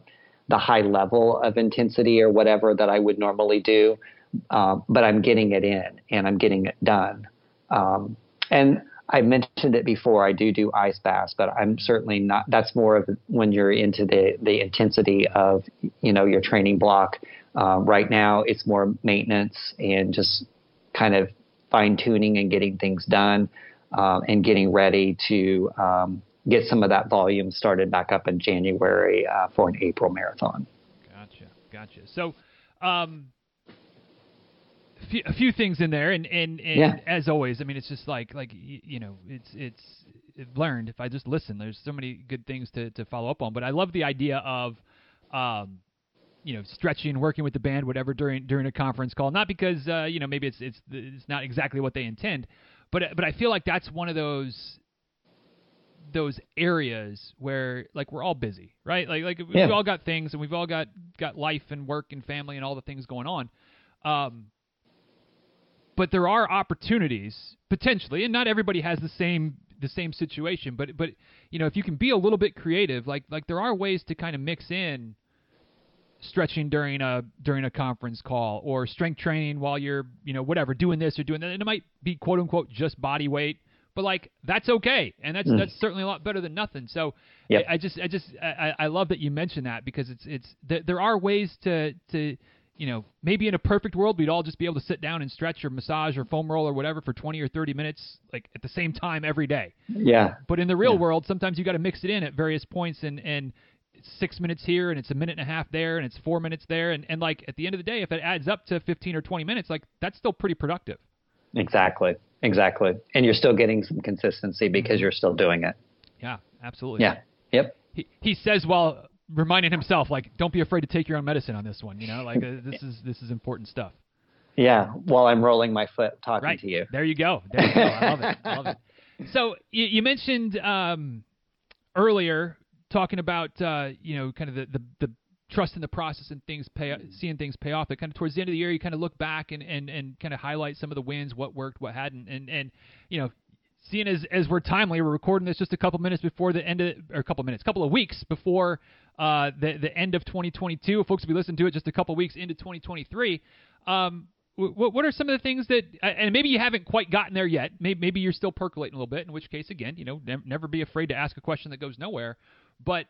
the high level of intensity or whatever that I would normally do, um, but I'm getting it in and I'm getting it done. Um, and I mentioned it before. I do do ice baths, but I'm certainly not. That's more of when you're into the the intensity of you know your training block. Uh, right now, it's more maintenance and just kind of fine tuning and getting things done uh, and getting ready to um, get some of that volume started back up in January uh, for an April marathon. Gotcha, gotcha. So. Um, a few things in there, and and, and yeah. as always, I mean, it's just like like you know, it's it's learned if I just listen. There's so many good things to to follow up on, but I love the idea of, um, you know, stretching, working with the band, whatever during during a conference call. Not because uh, you know maybe it's it's it's not exactly what they intend, but but I feel like that's one of those those areas where like we're all busy, right? Like like we've all got things and we've all got got life and work and family and all the things going on. Um, but there are opportunities potentially, and not everybody has the same the same situation. But but you know, if you can be a little bit creative, like like there are ways to kind of mix in stretching during a during a conference call or strength training while you're you know whatever doing this or doing that. And it might be quote unquote just body weight, but like that's okay, and that's mm. that's certainly a lot better than nothing. So yep. I, I, just I just I, I love that you mentioned that because it's it's there are ways to to you know, maybe in a perfect world, we'd all just be able to sit down and stretch or massage or foam roll or whatever for 20 or 30 minutes, like at the same time every day. Yeah. But in the real yeah. world, sometimes you got to mix it in at various points and, and it's six minutes here and it's a minute and a half there and it's four minutes there. And, and like at the end of the day, if it adds up to 15 or 20 minutes, like that's still pretty productive. Exactly. Exactly. And you're still getting some consistency because you're still doing it. Yeah, absolutely. Yeah. Yep. He, he says while reminding himself like don't be afraid to take your own medicine on this one you know like uh, this is this is important stuff yeah while i'm rolling my foot talking right. to you there you go there you go i love it i love it so you, you mentioned um, earlier talking about uh, you know kind of the, the, the trust in the process and things pay seeing things pay off that kind of towards the end of the year you kind of look back and, and, and kind of highlight some of the wins what worked what hadn't and and you know seeing as as we're timely, we're recording this just a couple minutes before the end of, or a couple minutes, a couple of weeks before uh, the the end of 2022. Folks will be listening to it just a couple weeks into 2023. Um, what, what are some of the things that, and maybe you haven't quite gotten there yet. Maybe, maybe you're still percolating a little bit. In which case, again, you know, ne- never be afraid to ask a question that goes nowhere. But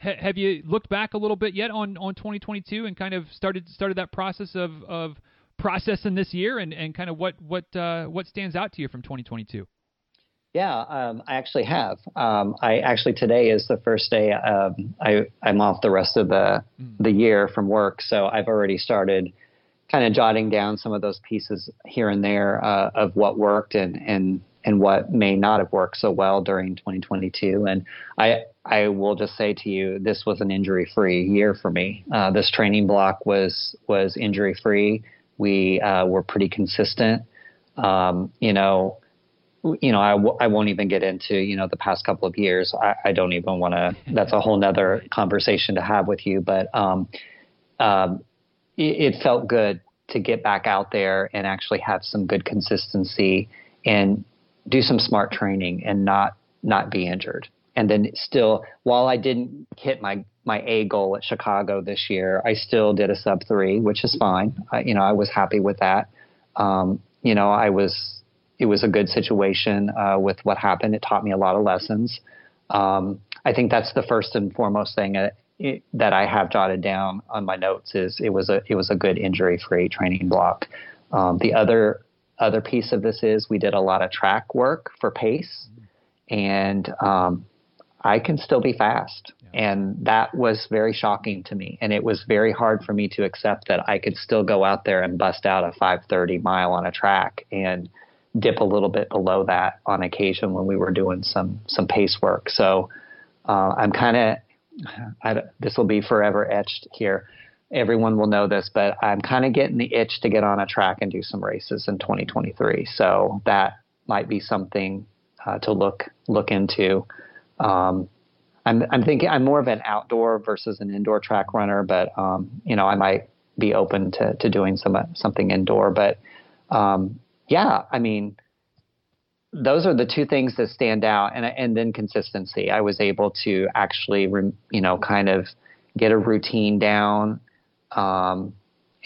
ha- have you looked back a little bit yet on on 2022 and kind of started started that process of of processing this year and, and kind of what what uh, what stands out to you from 2022? Yeah, um, I actually have. Um, I actually today is the first day um, I, I'm off the rest of the mm. the year from work, so I've already started kind of jotting down some of those pieces here and there uh, of what worked and and and what may not have worked so well during 2022. And I I will just say to you, this was an injury free year for me. Uh, this training block was was injury free. We uh, were pretty consistent. Um, you know, you know, I w- I won't even get into, you know, the past couple of years. I, I don't even want to, that's a whole nother conversation to have with you. But um, um, it, it, felt good to get back out there and actually have some good consistency and do some smart training and not not be injured. And then still, while I didn't hit my my A goal at Chicago this year, I still did a sub three, which is fine. I, you know, I was happy with that. Um, you know, I was it was a good situation uh, with what happened. It taught me a lot of lessons. Um, I think that's the first and foremost thing uh, it, that I have jotted down on my notes is it was a it was a good injury free training block. Um, the other other piece of this is we did a lot of track work for pace, and um, I can still be fast. And that was very shocking to me. And it was very hard for me to accept that I could still go out there and bust out a 530 mile on a track and dip a little bit below that on occasion when we were doing some some pace work. So uh, I'm kind of this will be forever etched here. Everyone will know this, but I'm kind of getting the itch to get on a track and do some races in 2023. So that might be something uh, to look look into. Um, I'm I'm thinking I'm more of an outdoor versus an indoor track runner, but um, you know I might be open to to doing some something indoor. But um, yeah, I mean, those are the two things that stand out, and and then consistency. I was able to actually, you know, kind of get a routine down, um,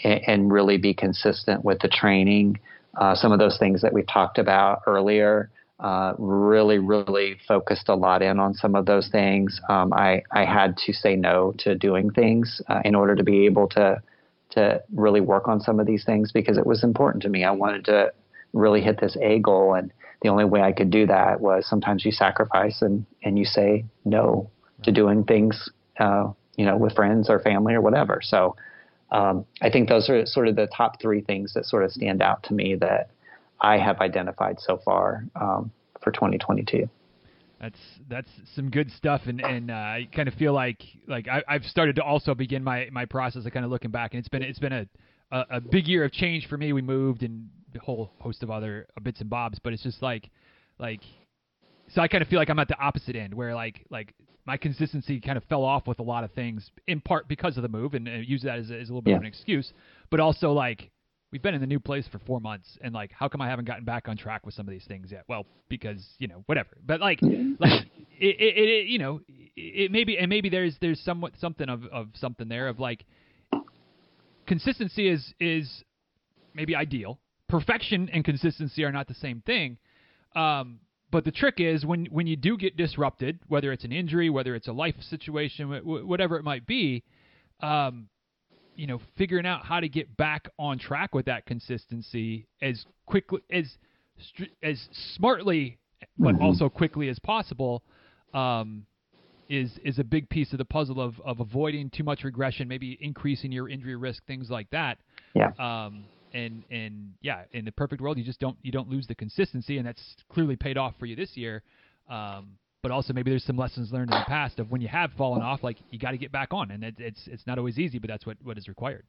and, and, really be consistent with the training. Uh, some of those things that we talked about earlier. Uh, really, really focused a lot in on some of those things. Um, I, I had to say no to doing things uh, in order to be able to to really work on some of these things because it was important to me. I wanted to really hit this A goal. And the only way I could do that was sometimes you sacrifice and, and you say no to doing things, uh, you know, with friends or family or whatever. So um, I think those are sort of the top three things that sort of stand out to me that I have identified so far um, for 2022. That's that's some good stuff, and and uh, I kind of feel like like I, have started to also begin my my process of kind of looking back, and it's been it's been a, a, a big year of change for me. We moved and a whole host of other bits and bobs, but it's just like like so I kind of feel like I'm at the opposite end where like like my consistency kind of fell off with a lot of things in part because of the move and, use that as a, as a little bit yeah. of an excuse, but also like we've been in the new place for four months and like how come I haven't gotten back on track with some of these things yet? Well, because you know whatever. But like like it, it, it you know it maybe and maybe there's there's somewhat something of of something there of like consistency is is maybe ideal perfection and consistency are not the same thing. Um, but the trick is when when you do get disrupted, whether it's an injury, whether it's a life situation, whatever it might be, um, you know, figuring out how to get back on track with that consistency as quickly as as smartly, but mm-hmm. also quickly as possible, um, is is a big piece of the puzzle of of avoiding too much regression, maybe increasing your injury risk, things like that. Yeah. Um, and and yeah, in the perfect world, you just don't you don't lose the consistency, and that's clearly paid off for you this year. Um, but also maybe there's some lessons learned in the past of when you have fallen off, like you got to get back on, and it, it's it's not always easy, but that's what what is required.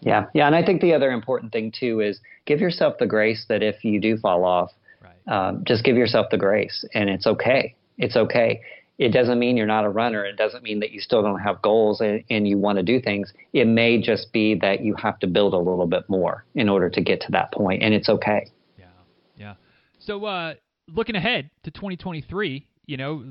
Yeah, yeah, and I think the other important thing too is give yourself the grace that if you do fall off, right. um, just give yourself the grace, and it's okay. It's okay it doesn't mean you're not a runner. It doesn't mean that you still don't have goals and, and, you want to do things. It may just be that you have to build a little bit more in order to get to that point, and it's okay. Yeah, yeah. So, uh, looking ahead to 2023, you know,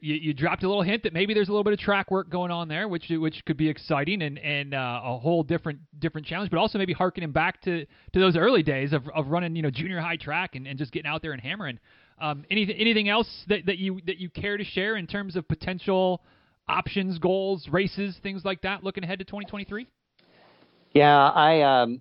you, you, dropped a little hint that maybe there's a little bit of track work going on there, which which could be exciting and and uh, a whole different different challenge, but also maybe harkening back to to those early days of of running, you know, junior high track and, and just getting out there and hammering. Um, anything anything else that, that you that you care to share in terms of potential options, goals, races, things like that, looking ahead to 2023? Yeah, I um,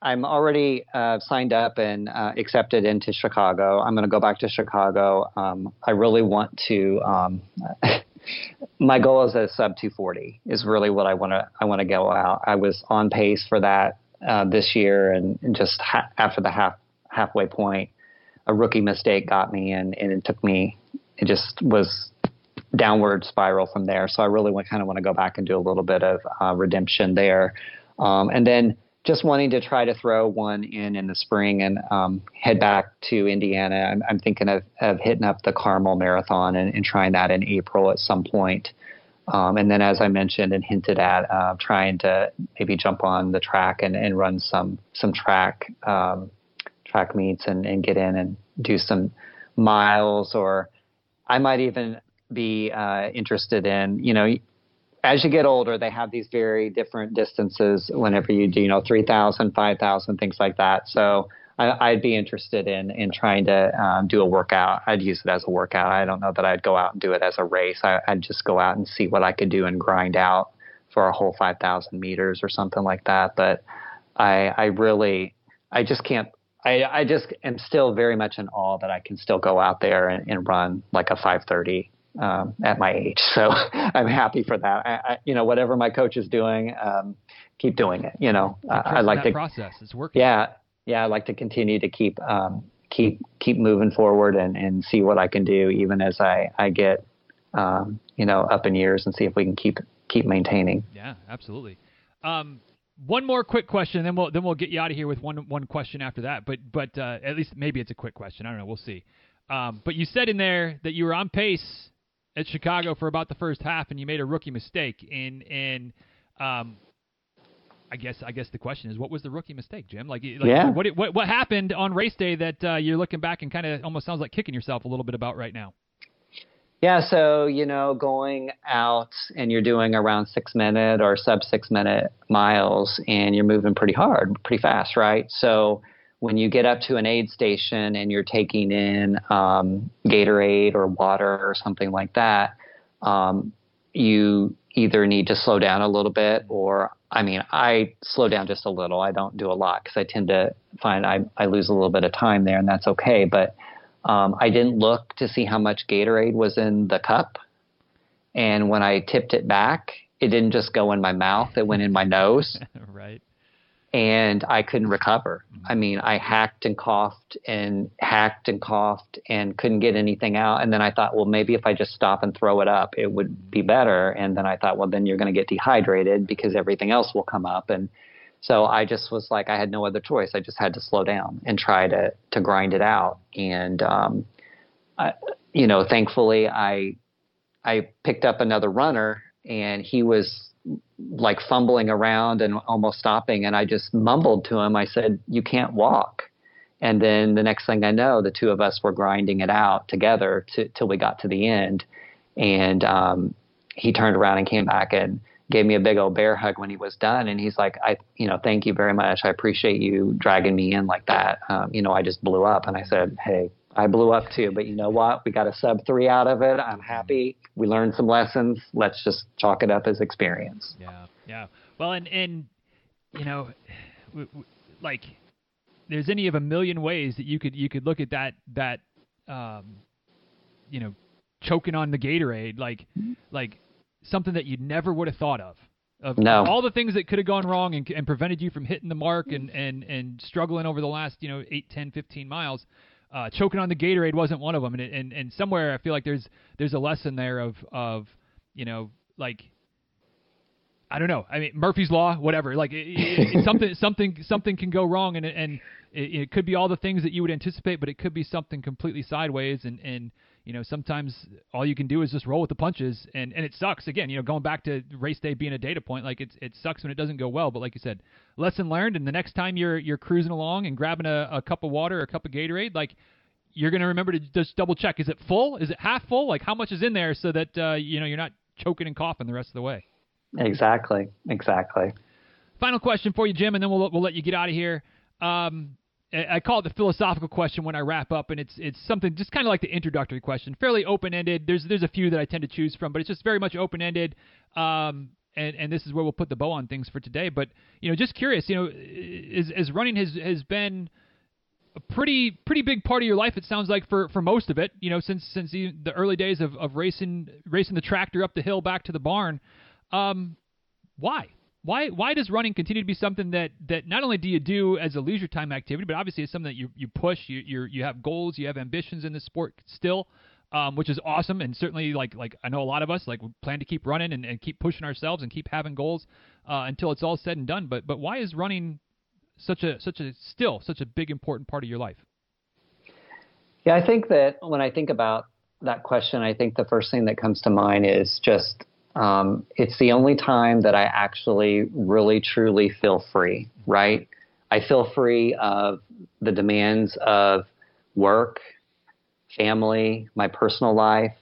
I'm already uh, signed up and uh, accepted into Chicago. I'm going to go back to Chicago. Um, I really want to. Um, my goal is a sub 240 is really what I want to I want to go out. I was on pace for that uh, this year, and, and just ha- after the half halfway point, a rookie mistake got me, and and it took me. It just was downward spiral from there. So I really kind of want to go back and do a little bit of uh, redemption there, um, and then just wanting to try to throw one in in the spring and um, head back to Indiana. I'm, I'm thinking of, of, hitting up the Carmel Marathon and, and, trying that in April at some point. Um, and then, as I mentioned and hinted at, uh, trying to maybe jump on the track and, and run some some track um, track meets and, and get in and do some miles, or I might even be uh, interested in, you know, as you get older, they have these very different distances whenever you do, you know, 3,000, 5,000, things like that. So I, would be interested in, in trying to um, do a workout. I'd use it as a workout. I don't know that I'd go out and do it as a race. I, would just go out and see what I could do and grind out for a whole 5,000 meters or something like that. But I, I really, I just can't I, I just am still very much in awe that I can still go out there and, and run like a 530 um, at my age. So I'm happy for that. I, I, you know, whatever my coach is doing, um, keep doing it. You know, I, I like to process. It's working. Yeah, yeah. I like to continue to keep um, keep keep moving forward and, and see what I can do, even as I I get um, you know up in years, and see if we can keep keep maintaining. Yeah, absolutely. Um, one more quick question, then we'll then we'll get you out of here with one one question after that. But but uh, at least maybe it's a quick question. I don't know. We'll see. Um, but you said in there that you were on pace at Chicago for about the first half, and you made a rookie mistake. And and um, I guess I guess the question is, what was the rookie mistake, Jim? Like, like yeah. what, what what happened on race day that uh, you're looking back and kind of almost sounds like kicking yourself a little bit about right now? Yeah, so you know, going out and you're doing around six minute or sub six minute miles, and you're moving pretty hard, pretty fast, right? So when you get up to an aid station and you're taking in um, Gatorade or water or something like that, um, you either need to slow down a little bit or I mean, I slow down just a little. I don't do a lot because I tend to find I, I lose a little bit of time there, and that's okay. But um, I didn't look to see how much Gatorade was in the cup. And when I tipped it back, it didn't just go in my mouth, it went in my nose. right and I couldn't recover. I mean, I hacked and coughed and hacked and coughed and couldn't get anything out. And then I thought, well, maybe if I just stop and throw it up, it would be better. And then I thought, well, then you're going to get dehydrated because everything else will come up. And so I just was like, I had no other choice. I just had to slow down and try to to grind it out. And um, I, you know, thankfully, I I picked up another runner, and he was like fumbling around and almost stopping. And I just mumbled to him, I said, You can't walk. And then the next thing I know, the two of us were grinding it out together to, till we got to the end. And um, he turned around and came back and gave me a big old bear hug when he was done. And he's like, I, you know, thank you very much. I appreciate you dragging me in like that. Um, you know, I just blew up. And I said, Hey, I blew up too, but you know what? We got a sub three out of it. I'm happy. We learned some lessons. Let's just chalk it up as experience. Yeah, yeah. Well, and and you know, like there's any of a million ways that you could you could look at that that um, you know, choking on the Gatorade like like something that you never would have thought of. Of no. all the things that could have gone wrong and, and prevented you from hitting the mark and, and, and struggling over the last, you know, 8, 10, 15 miles uh, choking on the Gatorade wasn't one of them, and, and and somewhere I feel like there's there's a lesson there of of you know like I don't know. I mean Murphy's law, whatever. Like it, it, something something something can go wrong, and and it, it could be all the things that you would anticipate, but it could be something completely sideways, and and you know, sometimes all you can do is just roll with the punches, and and it sucks. Again, you know, going back to race day being a data point, like it's it sucks when it doesn't go well. But like you said, lesson learned, and the next time you're you're cruising along and grabbing a, a cup of water or a cup of Gatorade, like you're gonna remember to just double check: is it full? Is it half full? Like how much is in there, so that uh, you know you're not choking and coughing the rest of the way. Exactly. Exactly. Final question for you, Jim, and then we'll we'll let you get out of here. Um, I call it the philosophical question when I wrap up, and it's it's something just kind of like the introductory question, fairly open ended. There's there's a few that I tend to choose from, but it's just very much open ended. Um, and and this is where we'll put the bow on things for today. But you know, just curious, you know, as as running has has been a pretty pretty big part of your life. It sounds like for for most of it, you know, since since the, the early days of, of racing racing the tractor up the hill back to the barn. Um, why? Why why does running continue to be something that, that not only do you do as a leisure time activity, but obviously it's something that you you push, you you you have goals, you have ambitions in the sport still, um, which is awesome, and certainly like like I know a lot of us like plan to keep running and, and keep pushing ourselves and keep having goals uh, until it's all said and done. But but why is running such a such a still such a big important part of your life? Yeah, I think that when I think about that question, I think the first thing that comes to mind is just um, it's the only time that I actually really truly feel free, right? I feel free of the demands of work, family, my personal life.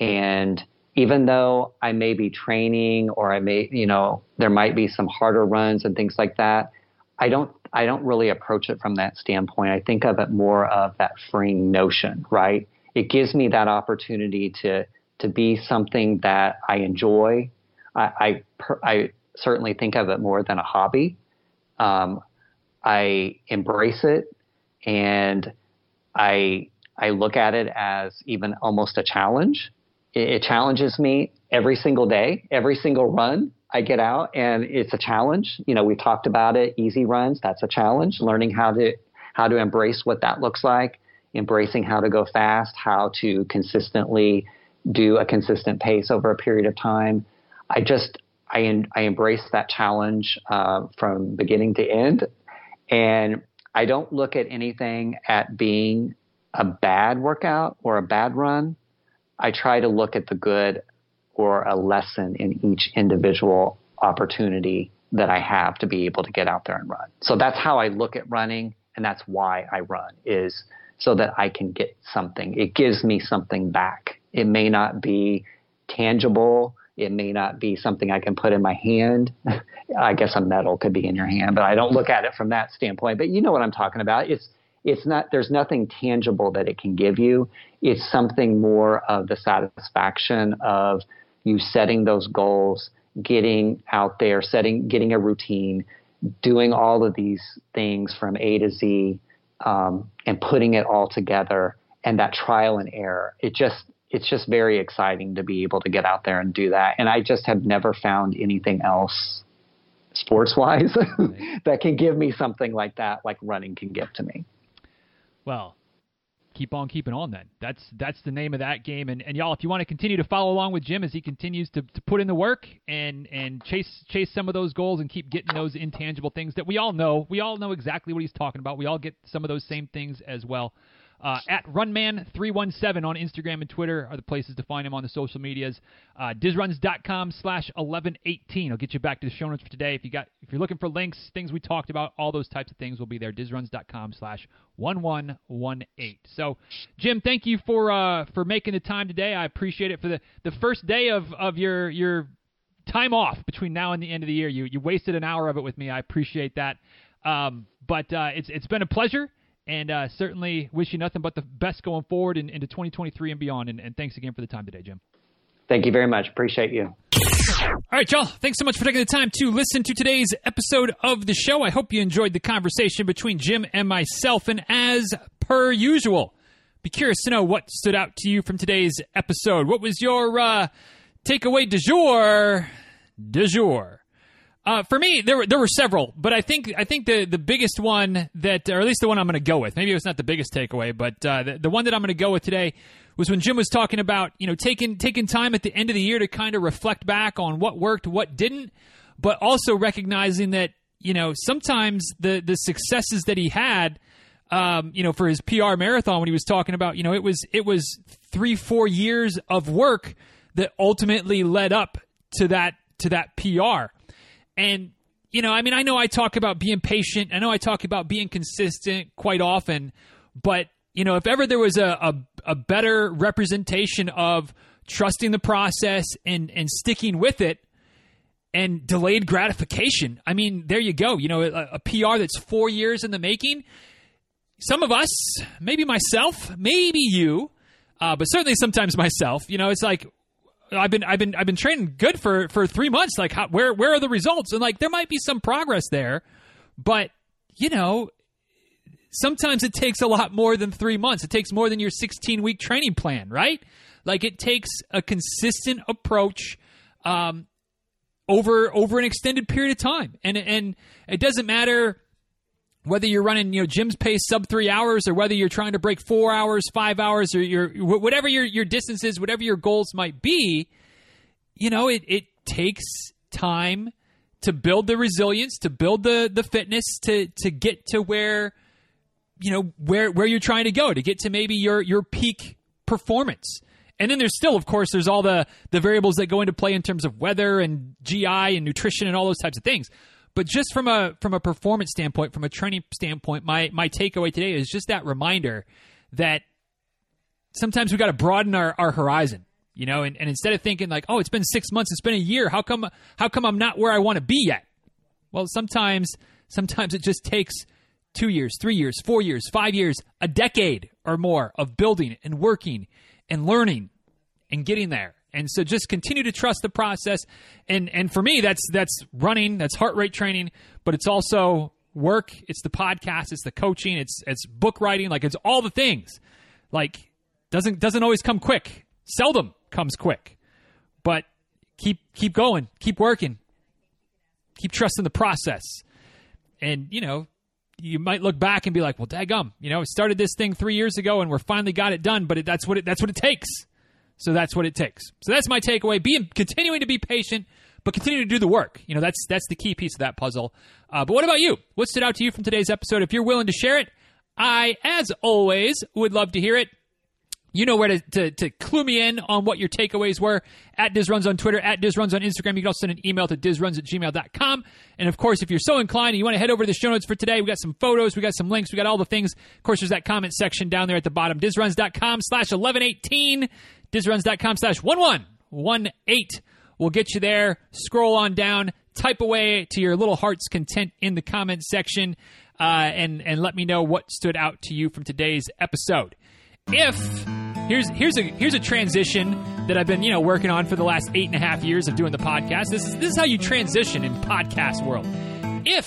And even though I may be training or I may, you know, there might be some harder runs and things like that, I don't I don't really approach it from that standpoint. I think of it more of that freeing notion, right? It gives me that opportunity to to be something that I enjoy. I, I, I certainly think of it more than a hobby. Um, I embrace it and I, I look at it as even almost a challenge. It, it challenges me every single day, every single run. I get out and it's a challenge. You know, we talked about it, easy runs, that's a challenge. Learning how to how to embrace what that looks like, embracing how to go fast, how to consistently do a consistent pace over a period of time. I just I I embrace that challenge uh, from beginning to end, and I don't look at anything at being a bad workout or a bad run. I try to look at the good or a lesson in each individual opportunity that I have to be able to get out there and run. So that's how I look at running, and that's why I run is so that I can get something. It gives me something back it may not be tangible. It may not be something I can put in my hand. I guess a medal could be in your hand, but I don't look at it from that standpoint. But you know what I'm talking about. It's it's not there's nothing tangible that it can give you. It's something more of the satisfaction of you setting those goals, getting out there, setting getting a routine, doing all of these things from A to Z, um, and putting it all together and that trial and error. It just it's just very exciting to be able to get out there and do that. And I just have never found anything else sports wise that can give me something like that, like running can give to me. Well, keep on keeping on then. That's that's the name of that game. And, and y'all, if you want to continue to follow along with Jim as he continues to, to put in the work and and chase chase some of those goals and keep getting those intangible things that we all know. We all know exactly what he's talking about. We all get some of those same things as well. Uh, at Runman317 on Instagram and Twitter are the places to find him on the social medias. Uh, DizRuns.com slash 1118. I'll get you back to the show notes for today. If you got, if you're looking for links, things we talked about, all those types of things will be there. DizRuns.com slash 1118. So, Jim, thank you for uh, for making the time today. I appreciate it for the, the first day of, of your your time off between now and the end of the year. You you wasted an hour of it with me. I appreciate that. Um, but uh, it's it's been a pleasure and uh, certainly wish you nothing but the best going forward in, into 2023 and beyond. And, and, thanks again for the time today, Jim. Thank you very much. Appreciate you. All right, y'all. Thanks so much for taking the time to listen to today's episode of the show. I hope you enjoyed the conversation between Jim and myself. And as per usual, be curious to know what stood out to you from today's episode. What was your uh, takeaway du jour? Du jour. Uh, for me, there were there were several, but I think I think the the biggest one that, or at least the one I'm going to go with, maybe it was not the biggest takeaway, but uh, the, the one that I'm going to go with today was when Jim was talking about you know taking taking time at the end of the year to kind of reflect back on what worked, what didn't, but also recognizing that you know sometimes the the successes that he had, um, you know, for his PR marathon when he was talking about, you know, it was it was three four years of work that ultimately led up to that to that PR and, you know, I mean, I know I talk about being patient. I know I talk about being consistent quite often. But, you know, if ever there was a, a, a better representation of trusting the process and, and sticking with it, and delayed gratification. I mean, there you go. You know, a, a, PR that's four years in the making. Some of us, maybe myself, maybe you, uh, but certainly sometimes myself. You know, it's like I've been I've been I've been training good for for three months. Like, how, where where are the results? And like, there might be some progress there, but you know, sometimes it takes a lot more than three months. It takes more than your 16 week training plan, right? Like, it takes a consistent approach, um, over over an extended period of time. And and it doesn't matter whether you're running you know Jim's pace sub three hours or whether you're trying to break four hours, five hours, or your whatever your your distances, whatever your goals might be. You know, it it takes time to build the resilience, to build the the fitness, to to get to where you know where where you're trying to go, to get to maybe your your peak performance. And then there's still, of course, there's all the the variables that go into play in terms of weather and GI and nutrition and all those types of things. But just from a from a performance standpoint, from a training standpoint, my my takeaway today is just that reminder that sometimes we got to broaden our, our horizon, you know, and, and instead of thinking like, oh, it's been six months, it's been a year, how come how come I'm not where I want to be yet? Well, sometimes sometimes it just takes two years, three years, four years, five years, a decade or more of building and working and learning and getting there. And so just continue to trust the process. And and for me, that's that's running, that's heart rate training, but it's also work, it's the podcast, it's the coaching, it's it's book writing, like it's all the things. Like doesn't doesn't always come quick. Seldom comes quick. But keep keep going, keep working. Keep trusting the process. And, you know, you might look back and be like, "Well, daggum, you know, started this thing three years ago, and we're finally got it done." But it, that's what it, that's what it takes. So that's what it takes. So that's my takeaway. Be continuing to be patient, but continue to do the work. You know, that's that's the key piece of that puzzle. Uh, but what about you? What stood out to you from today's episode? If you're willing to share it, I, as always, would love to hear it. You know where to, to, to, clue me in on what your takeaways were at DizRuns on Twitter, at DizRuns on Instagram. You can also send an email to DizRuns at gmail.com. And of course, if you're so inclined and you want to head over to the show notes for today, we got some photos, we got some links, we got all the things. Of course, there's that comment section down there at the bottom. DizRuns.com slash 1118. DizRuns.com slash 1118 will get you there. Scroll on down, type away to your little heart's content in the comment section, uh, and, and let me know what stood out to you from today's episode. If here's here's a here's a transition that I've been you know working on for the last eight and a half years of doing the podcast. This is this is how you transition in podcast world. If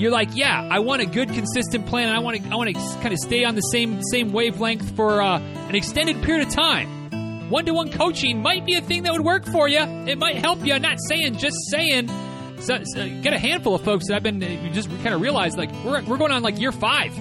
you're like, yeah, I want a good consistent plan, and I want to I want to kind of stay on the same same wavelength for uh, an extended period of time. One to one coaching might be a thing that would work for you. It might help you. I'm not saying just saying. So, so get a handful of folks that I've been just kind of realized like we're we're going on like year five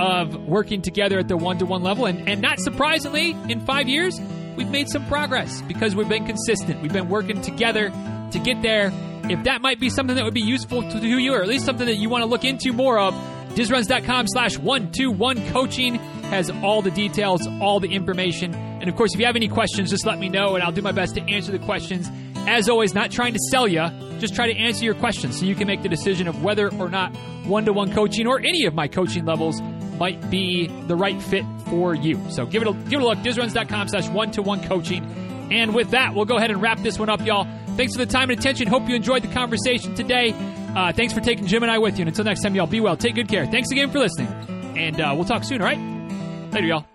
of working together at the one to one level. And, and not surprisingly, in five years, we've made some progress because we've been consistent. We've been working together to get there. If that might be something that would be useful to you, or at least something that you want to look into more of, dizruns.com slash 121 coaching has all the details, all the information. And of course, if you have any questions, just let me know and I'll do my best to answer the questions. As always, not trying to sell you, just try to answer your questions so you can make the decision of whether or not one to one coaching or any of my coaching levels might be the right fit for you. So give it a, give it a look, dizruns.com slash one to one coaching. And with that, we'll go ahead and wrap this one up, y'all. Thanks for the time and attention. Hope you enjoyed the conversation today. Uh, thanks for taking Jim and I with you. And until next time, y'all, be well. Take good care. Thanks again for listening. And uh, we'll talk soon, all right? Later, y'all.